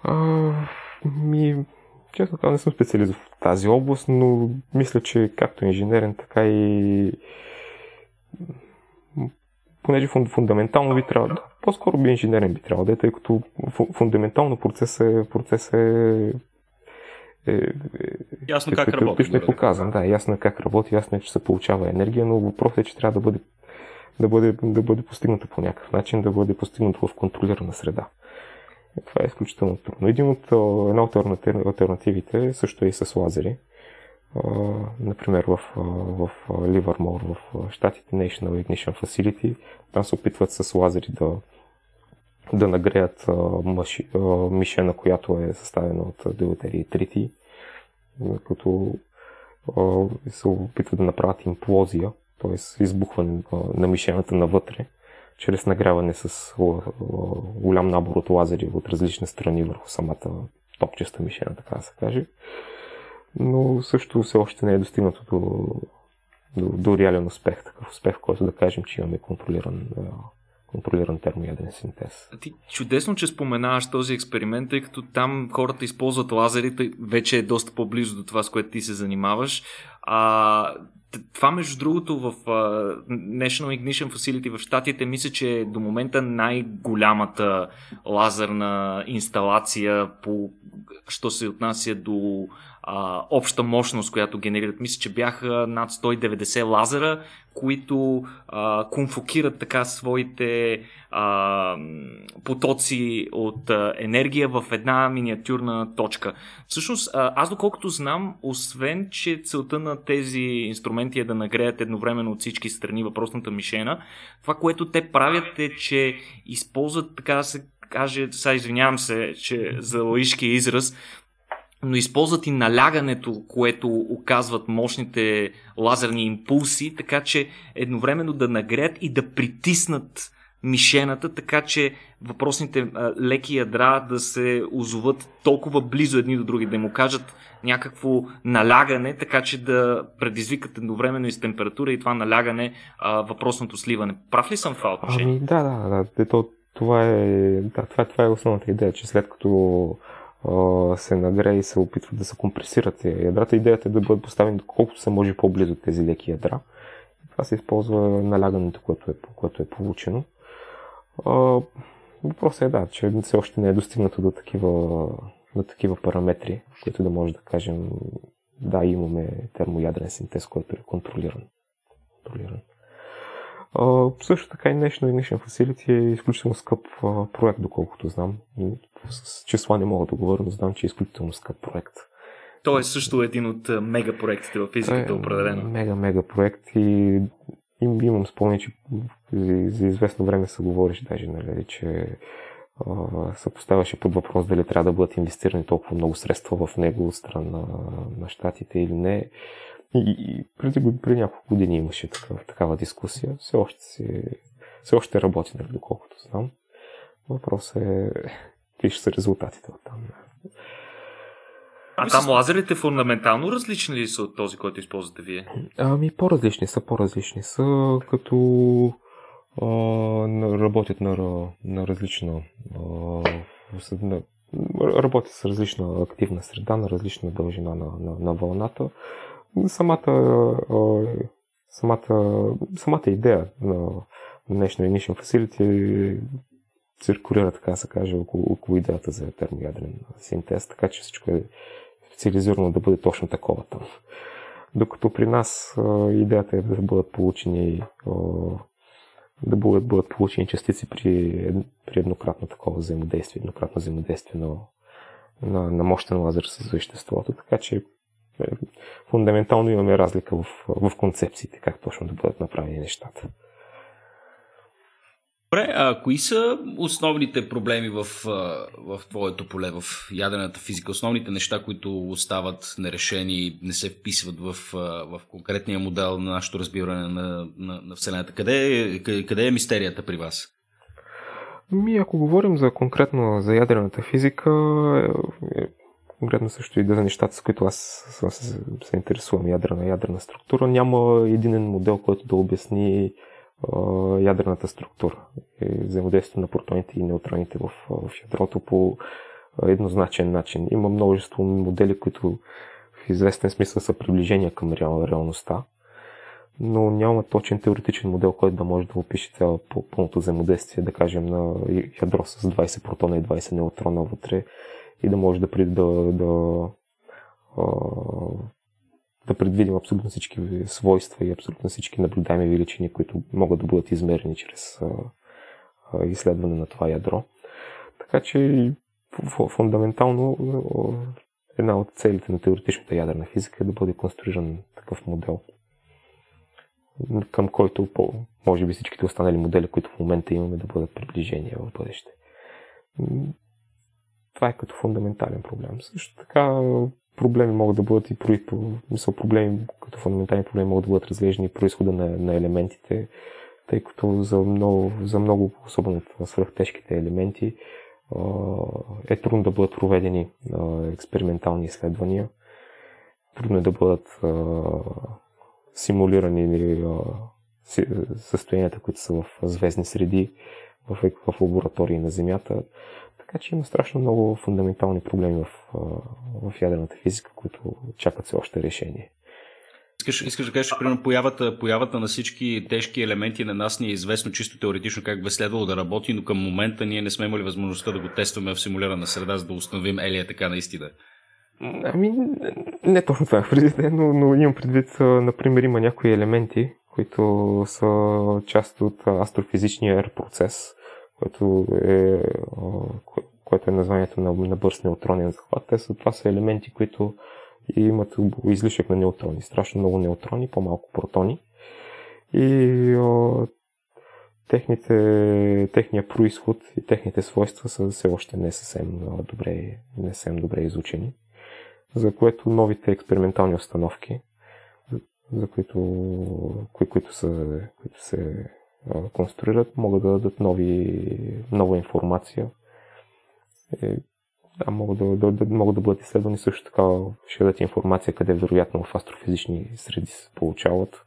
А, ми, често казвам, не съм специалист в тази област, но мисля, че както инженерен, така и понеже фундаментално би трябвало, да, по-скоро би инженерен би трябвало да е, тъй като фундаментално процес е, процес е е, е, ясно как работи. Е показан, да, ясно е как работи, ясно е, че се получава енергия, но въпросът е, че трябва да бъде, да бъде, да бъде постигнато по някакъв начин, да бъде постигнато в контролирана среда. Това е изключително трудно. Един от, една от альтернативите също е и с лазери например в, в Ливърмор, в щатите National Ignition Facility. Там се опитват с лазери да, да нагреят маши, мишена, която е съставена от делатери и трити, като се опитват да направят имплозия, т.е. избухване на мишената навътре, чрез нагряване с голям набор от лазери от различни страни върху самата топчеста мишена, така да се каже но също все още не е достигнато до, до, до реален успех, такъв успех, който да кажем, че имаме контролиран, контролиран термояден синтез. Ти чудесно, че споменаваш този експеримент, тъй като там хората използват лазерите, вече е доста по-близо до това, с което ти се занимаваш. А, това, между другото, в uh, National Ignition Facility в Штатите, мисля, че е до момента най-голямата лазерна инсталация, по, що се отнася до а, обща мощност, която генерират. Мисля, че бяха над 190 лазера, които а, конфокират така своите а, потоци от а, енергия в една миниатюрна точка. Всъщност, а, аз доколкото знам, освен, че целта на тези инструменти е да нагреят едновременно от всички страни въпросната мишена, това, което те правят е, че използват, така да се каже, сега извинявам се, че за лаишкия израз, но използват и налягането, което оказват мощните лазерни импулси, така че едновременно да нагреят и да притиснат мишената, така че въпросните а, леки ядра да се озоват толкова близо едни до други, да им окажат някакво налягане, така че да предизвикат едновременно и с температура и това налягане а, въпросното сливане. Прав ли съм в това отношение? Ами, да, да, да. То, това, е, да това, това е основната идея, че след като се нагре и се опитват да се компресират ядрата. Идеята е да бъдат поставени колкото се може по-близо от тези леки ядра. Това се използва налягането, което е, което е получено. Въпросът е да, че все още не е достигнато до такива, до такива параметри, които да може да кажем да, имаме термоядрен синтез, който е контролиран. контролиран. Също така и National Ignition Facility е изключително скъп проект, доколкото знам. С числа не мога да говоря, но знам, че е изключително скъп проект. Той е също един от мегапроектите в физиката, е, определено. Мега, мега проект и им, имам спомени, че за, за известно време се говориш даже, нали, че се поставяше под въпрос дали трябва да бъдат инвестирани толкова много средства в него от страна на, на щатите или не. И, и преди, преди няколко години имаше такава, такава дискусия. Все още, си, все още работи, нали, доколкото знам. Въпросът е какви ще са резултатите от там. А там лазерите фундаментално различни ли са от този, който използвате вие? Ами по-различни са, по-различни са, като а, работят на, на различна а, на, работят с различна активна среда, на различна дължина на, на, на вълната. Самата, самата, самата идея на днешно Ignition Facility циркулира, така да се каже, около, около идеята за термоядрен синтез, така че всичко е специализирано да бъде точно такова там. Докато при нас идеята е да бъдат получени да бъдат, бъдат получени частици при, при еднократно такова взаимодействие, еднократно взаимодействие на, на, на мощен лазер с веществото, така че фундаментално имаме разлика в, в концепциите, как точно да бъдат направени нещата. Добре, а кои са основните проблеми в, в твоето поле, в ядрената физика? Основните неща, които остават нерешени, не се вписват в, в конкретния модел на нашето разбиране на, на, на Вселената? Къде е, къде е мистерията при вас? Ми, ако говорим за конкретно за ядрената физика, е, е, конкретно също и за нещата, с които аз се, се, се интересувам, ядрена, ядрена структура, няма единен модел, който да обясни ядрената структура и взаимодействието на протоните и неутроните в, в ядрото по еднозначен начин. Има множество модели, които в известен смисъл са приближения към реал, реалността, но няма точен теоретичен модел, който да може да опише цяло пълното взаимодействие, да кажем, на ядро с 20 протона и 20 неутрона вътре и да може да, да, да да предвидим абсолютно всички свойства и абсолютно всички наблюдаеми величини, които могат да бъдат измерени чрез изследване на това ядро. Така че фундаментално една от целите на теоретичната ядрена физика е да бъде конструиран такъв модел, към който може би всичките останали модели, които в момента имаме, да бъдат приближения в бъдеще. Това е като фундаментален проблем. Също така проблеми могат да бъдат и мисъл, проблеми, като фундаментални проблеми могат да бъдат разглеждани происхода на, на елементите, тъй като за много, за много особено свръхтежките елементи, е трудно да бъдат проведени експериментални изследвания. Трудно е да бъдат симулирани състоянията, които са в звездни среди, в лаборатории на Земята. Така че има страшно много фундаментални проблеми в, в ядрената физика, които чакат все още решение. Искаш, искаш да кажеш, че примерно появата, появата на всички тежки елементи на нас ни е известно чисто теоретично как би следвало да работи, но към момента ние не сме имали възможността да го тестваме в симулирана среда, за да установим Елия е така наистина. Ами, не точно това е предвид, но, но имам предвид, например, има някои елементи, които са част от астрофизичния процес, което е, което е названието на, на бърз неутронен захват. Те са, това са елементи, които имат излишък на неутрони. Страшно много неутрони, по-малко протони. И о, техните, техния происход и техните свойства са все още не съвсем добре, не съвсем добре изучени. За което новите експериментални установки, за които, кои, които, са, които се конструират, могат да дадат нови, нова информация. И, да, могат да, да, да, могат да бъдат изследвани също така, ще дадат информация къде вероятно в астрофизични среди се получават.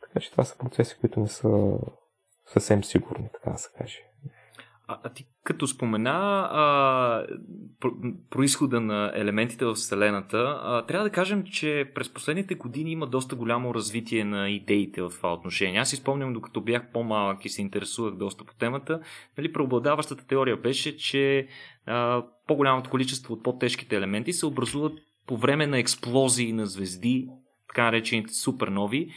Така че това са процеси, които не са съвсем сигурни, така да се каже. А, а ти като спомена а, происхода на елементите в Вселената, а, трябва да кажем, че през последните години има доста голямо развитие на идеите в това отношение. Аз си спомням, докато бях по-малък и се интересувах доста по темата, нали, преобладаващата теория беше, че а, по-голямото количество от по-тежките елементи се образуват по време на експлозии на звезди, така наречените супернови,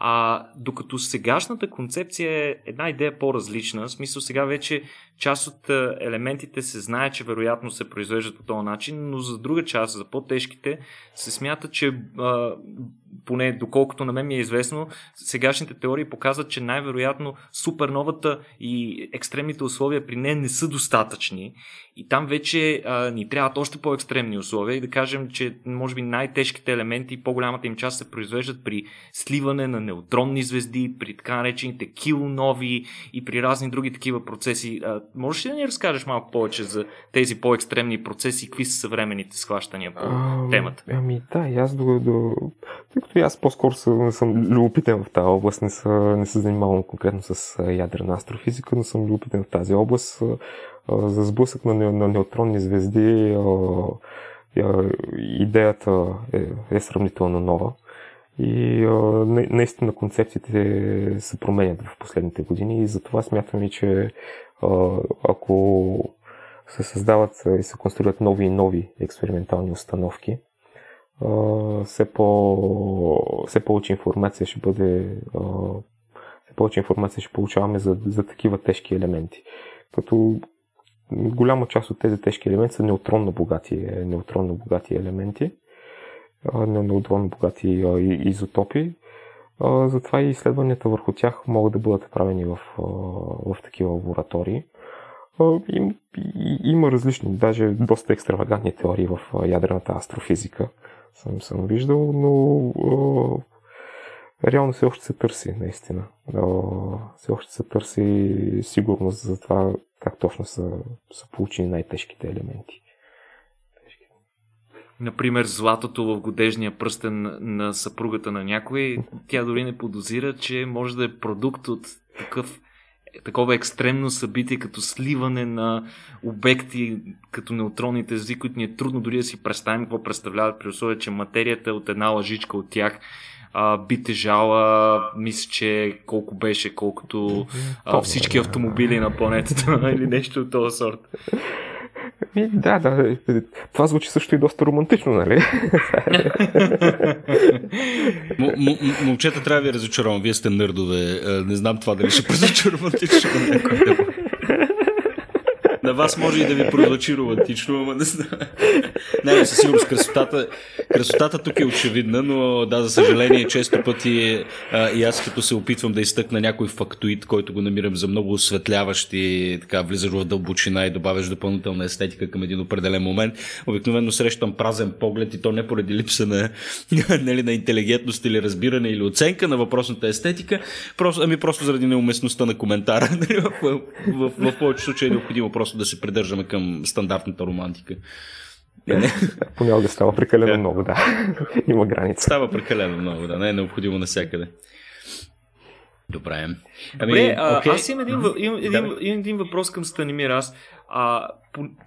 а докато сегашната концепция е една идея по-различна, в смисъл сега вече част от елементите се знае, че вероятно се произвеждат по този начин, но за друга част, за по-тежките, се смята, че поне доколкото на мен ми е известно, сегашните теории показват, че най-вероятно суперновата и екстремните условия при нея не са достатъчни. И там вече а, ни трябват още по-екстремни условия и да кажем, че може би най-тежките елементи, по-голямата им част се произвеждат при сливане на неутронни звезди, при така наречените килонови и при разни други такива процеси. А, можеш ли да ни разкажеш малко повече за тези по-екстремни процеси и какви са съвременните схващания по а, темата? Ами да, и аз до, до... Тъй като аз по-скоро съм, съм любопитен в тази област, не, са, не се занимавам конкретно с ядрена астрофизика, но съм любопитен в тази област. За сблъсък на, на неутронни звезди идеята е, е сравнително нова. И наистина концепциите се променят в последните години и затова смятам и, че ако се създават и се конструират нови и нови експериментални установки, все, по, все повече информация ще бъде все повече информация ще получаваме за, за такива тежки елементи. Като голяма част от тези тежки елементи са неутронно богати, неутронно богати елементи, неутронно богати изотопи. Затова и изследванията върху тях могат да бъдат правени в, в такива лаборатории. Им, има различни, даже доста екстравагантни теории в ядрената астрофизика. Съм, съм виждал, но реално все още се търси, наистина. Все още се търси сигурност за това как точно са, са получени най-тежките елементи. Например, златото в годежния пръстен на съпругата на някой, тя дори не подозира, че може да е продукт от такъв такова екстремно събитие, като сливане на обекти, като неутронните звезди, които ни е трудно дори да си представим какво представляват, при условие, че материята е от една лъжичка от тях а, би тежала, мисля, че колко беше, колкото а, всички автомобили на планетата или нещо от този сорт. Ми, да, да. Това звучи също и доста романтично, нали? момчета трябва да ви разочаровам. Вие сте нърдове. Не знам това дали ще прозвучи романтично някой. Вас може и да ви прозвучи романтично, но не знам. Не, със сигурност красотата, красотата тук е очевидна, но да, за съжаление, често пъти а, и аз като се опитвам да изтъкна някой фактоид, който го намирам за много осветляващ и така влизаш в дълбочина и добавяш допълнителна естетика към един определен момент, обикновено срещам празен поглед и то не поради липса на, нали, на интелигентност или разбиране или оценка на въпросната естетика, просто, ами просто заради неуместността на коментара. Нали, в, в, в, в, повечето случаи е необходимо просто да се придържаме към стандартната романтика. Не. Понякога става прекалено yeah. много, да. Има граница. Става прекалено много, да. Не е необходимо навсякъде. Добре. Ами, Добре, а, okay. аз имам един, имам, един, имам един въпрос към Станимир. Аз а,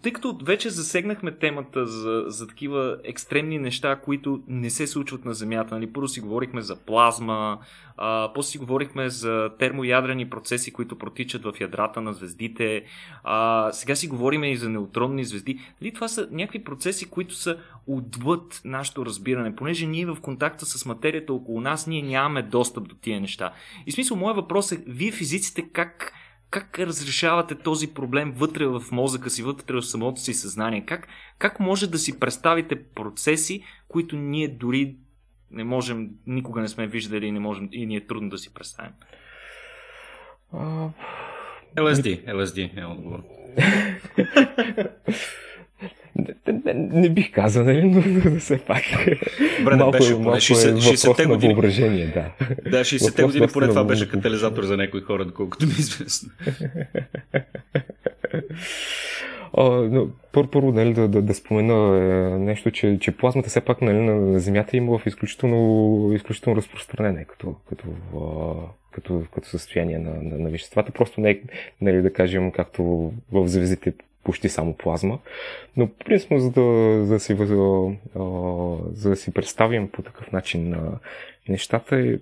тъй като вече засегнахме темата за, за такива екстремни неща, които не се случват на Земята, нали? първо си говорихме за плазма, а, после си говорихме за термоядрени процеси, които протичат в ядрата на звездите, а, сега си говорим и за неутронни звезди. Нали? Това са някакви процеси, които са отвъд нашето разбиране, понеже ние в контакта с материята около нас, ние нямаме достъп до тия неща. И смисъл, моят въпрос е, вие физиците как как разрешавате този проблем вътре в мозъка си, вътре в самото си съзнание? Как, как може да си представите процеси, които ние дори не можем, никога не сме виждали и, не можем, и ни е трудно да си представим? LSD, LSD е отговор. Не, бих казал, нали, но, но все пак. Добре, малко, беше поне 60, 60-те години. Въображение, да. Да, 60-те години поне това беше катализатор за някои хора, доколкото ми е известно. но, първо, нали, да, да, да спомена е, нещо, че, че плазмата все пак нали, на Земята има в изключително, изключително разпространение като, като, като, като състояние на, на, на веществата. Просто не е, нали, да кажем, както в звездите почти само плазма. Но принципно, за да, за да, си, за, да си представим по такъв начин на нещата е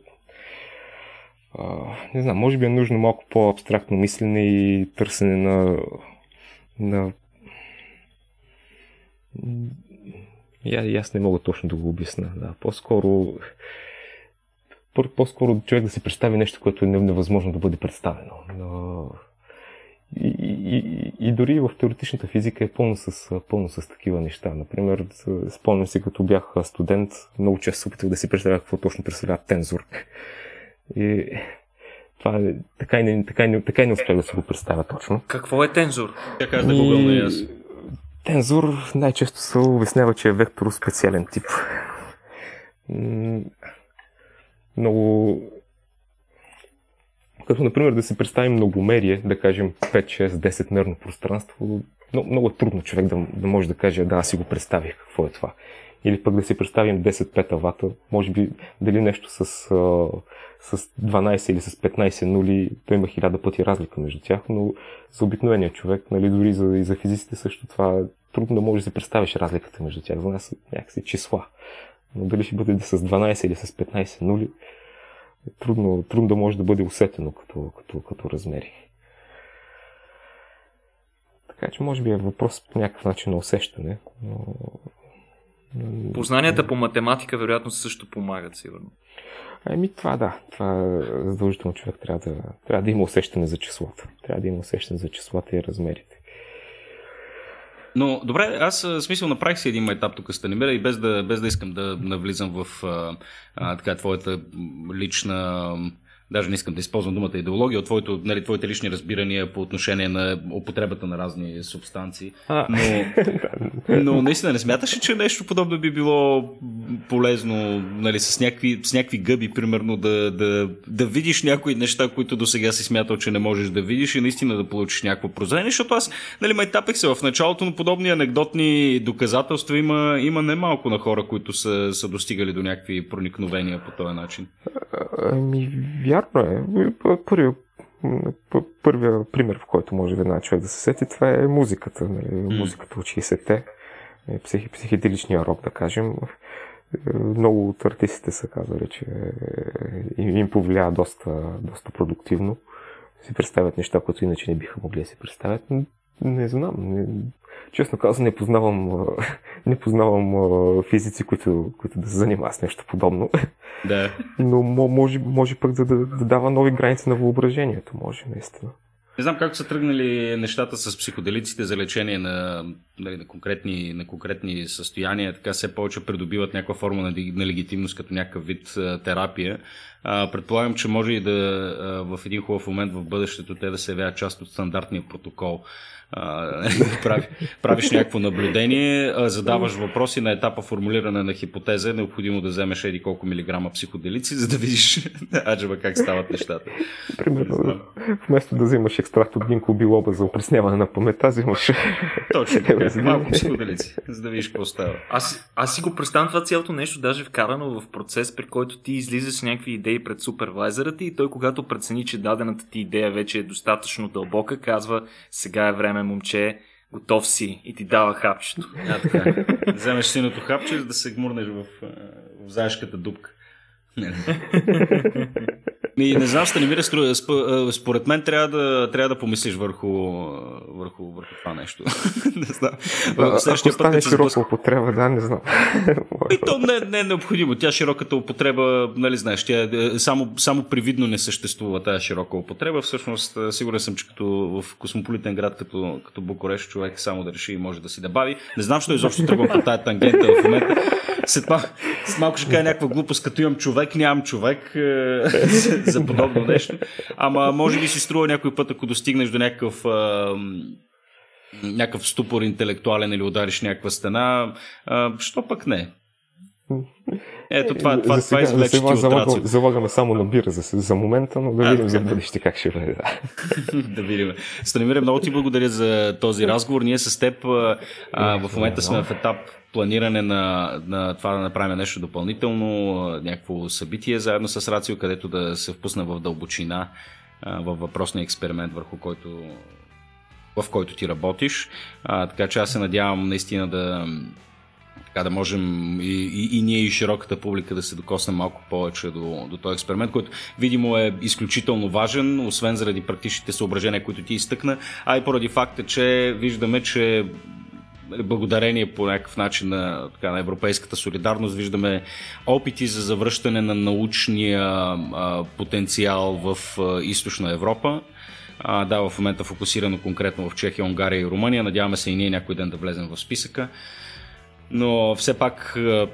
не знам, може би е нужно малко по-абстрактно мислене и търсене на, на я, и аз не мога точно да го обясна. Да. По-скоро по-скоро човек да си представи нещо, което е невъзможно да бъде представено. Но и, и, и дори в теоретичната физика е пълно с, пълно с такива неща. Например, спомням си, като бях студент, много често се опитвах да си представя какво точно представлява тензор. И това е, така, и не, така, и не, така и не успях да си го представя точно. Какво е тензор? Каза да го и аз. Тензор най-често се обяснява, че е вектор специален тип. Много Като, например, да се представим многомерие, да кажем 5, 6, 10 мерно пространство, много, много е трудно човек да, да може да каже, да, аз си го представих какво е това. Или пък да си представим 10 петавата, може би дали нещо с, с 12 или с 15 нули, то има хиляда пъти разлика между тях, но за обикновения човек, нали, дори за, и за физиците също това трудно да можеш да си представиш разликата между тях. За нас някакси числа. Но дали ще бъде с 12 или с 15 нули, е трудно, трудно да може да бъде усетено като, като, като размери. Така че може би е въпрос по някакъв начин на усещане. Но... Познанията по математика вероятно също помагат, сигурно. Ами това да, това задължително човек трябва да, трябва да има усещане за числата. Трябва да има усещане за числата и размерите. Но добре, аз смисъл направих си един етап тук с Танимира и без да, без да искам да навлизам в а, а, така, твоята лична даже не искам да използвам думата идеология, от твоето, нали, твоите лични разбирания по отношение на употребата на разни субстанции. Но, но наистина не смяташ че нещо подобно би било полезно нали, с, някакви, с някакви гъби, примерно, да, да, да видиш някои неща, които до сега си смятал, че не можеш да видиш и наистина да получиш някакво прозрение, защото аз нали, ме тапех се в началото, но подобни анекдотни доказателства има, има немалко на хора, които са, са достигали до някакви проникновения по този начин. Ами, вярно е. Първият първия пример, в който може веднага човек да се сети, това е музиката. Нали? Mm. Музиката от 60-те, е, психи, психиделичния рок, да кажем. Е, много от артистите са казали, че е, им повлия доста, доста продуктивно. Си представят неща, които иначе не биха могли да си представят. Не знам. Не, честно казвам, не познавам, не познавам физици, които, които да се занимават с нещо подобно. Да. Но може, може пък да, да, да дава нови граници на въображението, може наистина. Не знам как са тръгнали нещата с психоделиците за лечение на, нали, на, конкретни, на конкретни състояния. Така все повече придобиват някаква форма на, на легитимност като някакъв вид а, терапия. А, предполагам, че може и да а, в един хубав момент в бъдещето те да се явяват част от стандартния протокол прави, правиш някакво наблюдение, задаваш въпроси на етапа формулиране на хипотеза, е необходимо да вземеш еди колко милиграма психоделици, за да видиш аджаба как стават нещата. Примерно, вместо да взимаш екстракт от гинко билоба за опресняване на памета, взимаш Точно така, малко психоделици, за да видиш какво става. Аз, аз си го представям това цялото нещо, даже вкарано в процес, при който ти излизаш с някакви идеи пред супервайзера ти и той когато прецени, че дадената ти идея вече е достатъчно дълбока, казва сега е време време, момче, готов си и ти дава хапчето. А, така. Вземеш синото хапче, за да се гмурнеш в, в заешката дупка. И не знам, Станимира, според мен трябва да, трябва да помислиш върху, върху, върху това нещо. не знам. Следващия Ако стане широка сблъск... употреба, да, не знам. И то не, не е необходимо. Тя широката употреба, нали знаеш, тя е, само, само привидно не съществува тази широка употреба. Всъщност, сигурен съм, че като в космополитен град, като, като Букурещ, човек само да реши и може да си добави. Не знам, що изобщо тръгвам по тази тангента в момента. След, мал, след малко ще кажа някаква глупост, като имам човек, нямам човек е, за подобно нещо. Ама може би си струва някой път, ако достигнеш до някакъв някакъв ступор интелектуален или удариш някаква стена, а, що пък не? Ето това, това, за сега, това за сега залагам, залагаме само на бира за, за момента, но да а, видим за бъдеще как ще бъде. Да, да видим. Станимире, много ти благодаря за този разговор. Ние с теб а, в момента сме в етап планиране на, на това да направим нещо допълнително, някакво събитие заедно с Рацио, където да се впусна в дълбочина във въпросния експеримент, върху който в който ти работиш. А, така че аз се надявам наистина да, така да можем и, и, и ние и широката публика да се докоснем малко повече до, до този експеримент, който видимо е изключително важен, освен заради практичните съображения, които ти изтъкна, а и поради факта, че виждаме, че благодарение по някакъв начин на, така, на европейската солидарност виждаме опити за завръщане на научния а, потенциал в а, източна Европа. А, да, в момента фокусирано конкретно в Чехия, Унгария и Румъния. Надяваме се и ние някой ден да влезем в списъка. Но все пак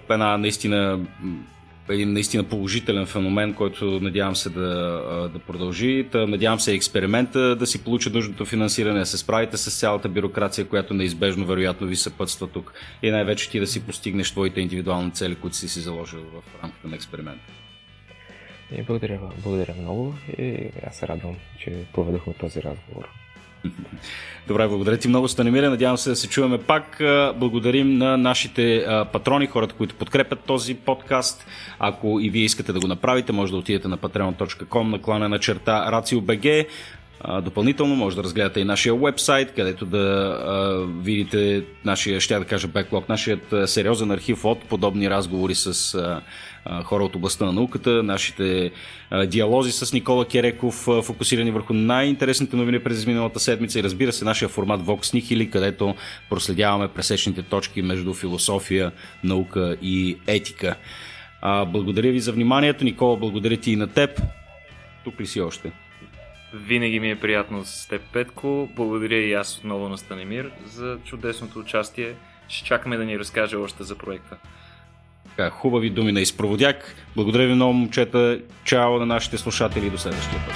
една наистина един наистина положителен феномен, който надявам се да, да продължи. Та, надявам се експеримента да си получи нужното финансиране, да се справите с цялата бюрокрация, която неизбежно вероятно ви съпътства тук и най-вече ти да си постигнеш твоите индивидуални цели, които си си заложил в рамките на експеримента. Благодаря, благодаря много и аз се радвам, че проведохме този разговор. Добре, благодаря ти много, Станемире. Надявам се да се чуваме пак. Благодарим на нашите патрони, хората, които подкрепят този подкаст. Ако и вие искате да го направите, може да отидете на patreon.com наклана на черта RACIOBG. Допълнително може да разгледате и нашия вебсайт, където да а, видите нашия, ще да кажа, беклог, нашият сериозен архив от подобни разговори с а, а, хора от областта на науката, нашите а, диалози с Никола Кереков, а, фокусирани върху най-интересните новини през изминалата седмица и разбира се нашия формат Vox Nihili, където проследяваме пресечните точки между философия, наука и етика. А, благодаря ви за вниманието. Никола, благодаря ти и на теб. Тук ли си още? Винаги ми е приятно с теб, Петко. Благодаря и аз отново на Станемир за чудесното участие. Ще чакаме да ни разкаже още за проекта. Така, хубави думи на изпроводяк. Благодаря ви много, момчета. Чао на нашите слушатели и до следващия път.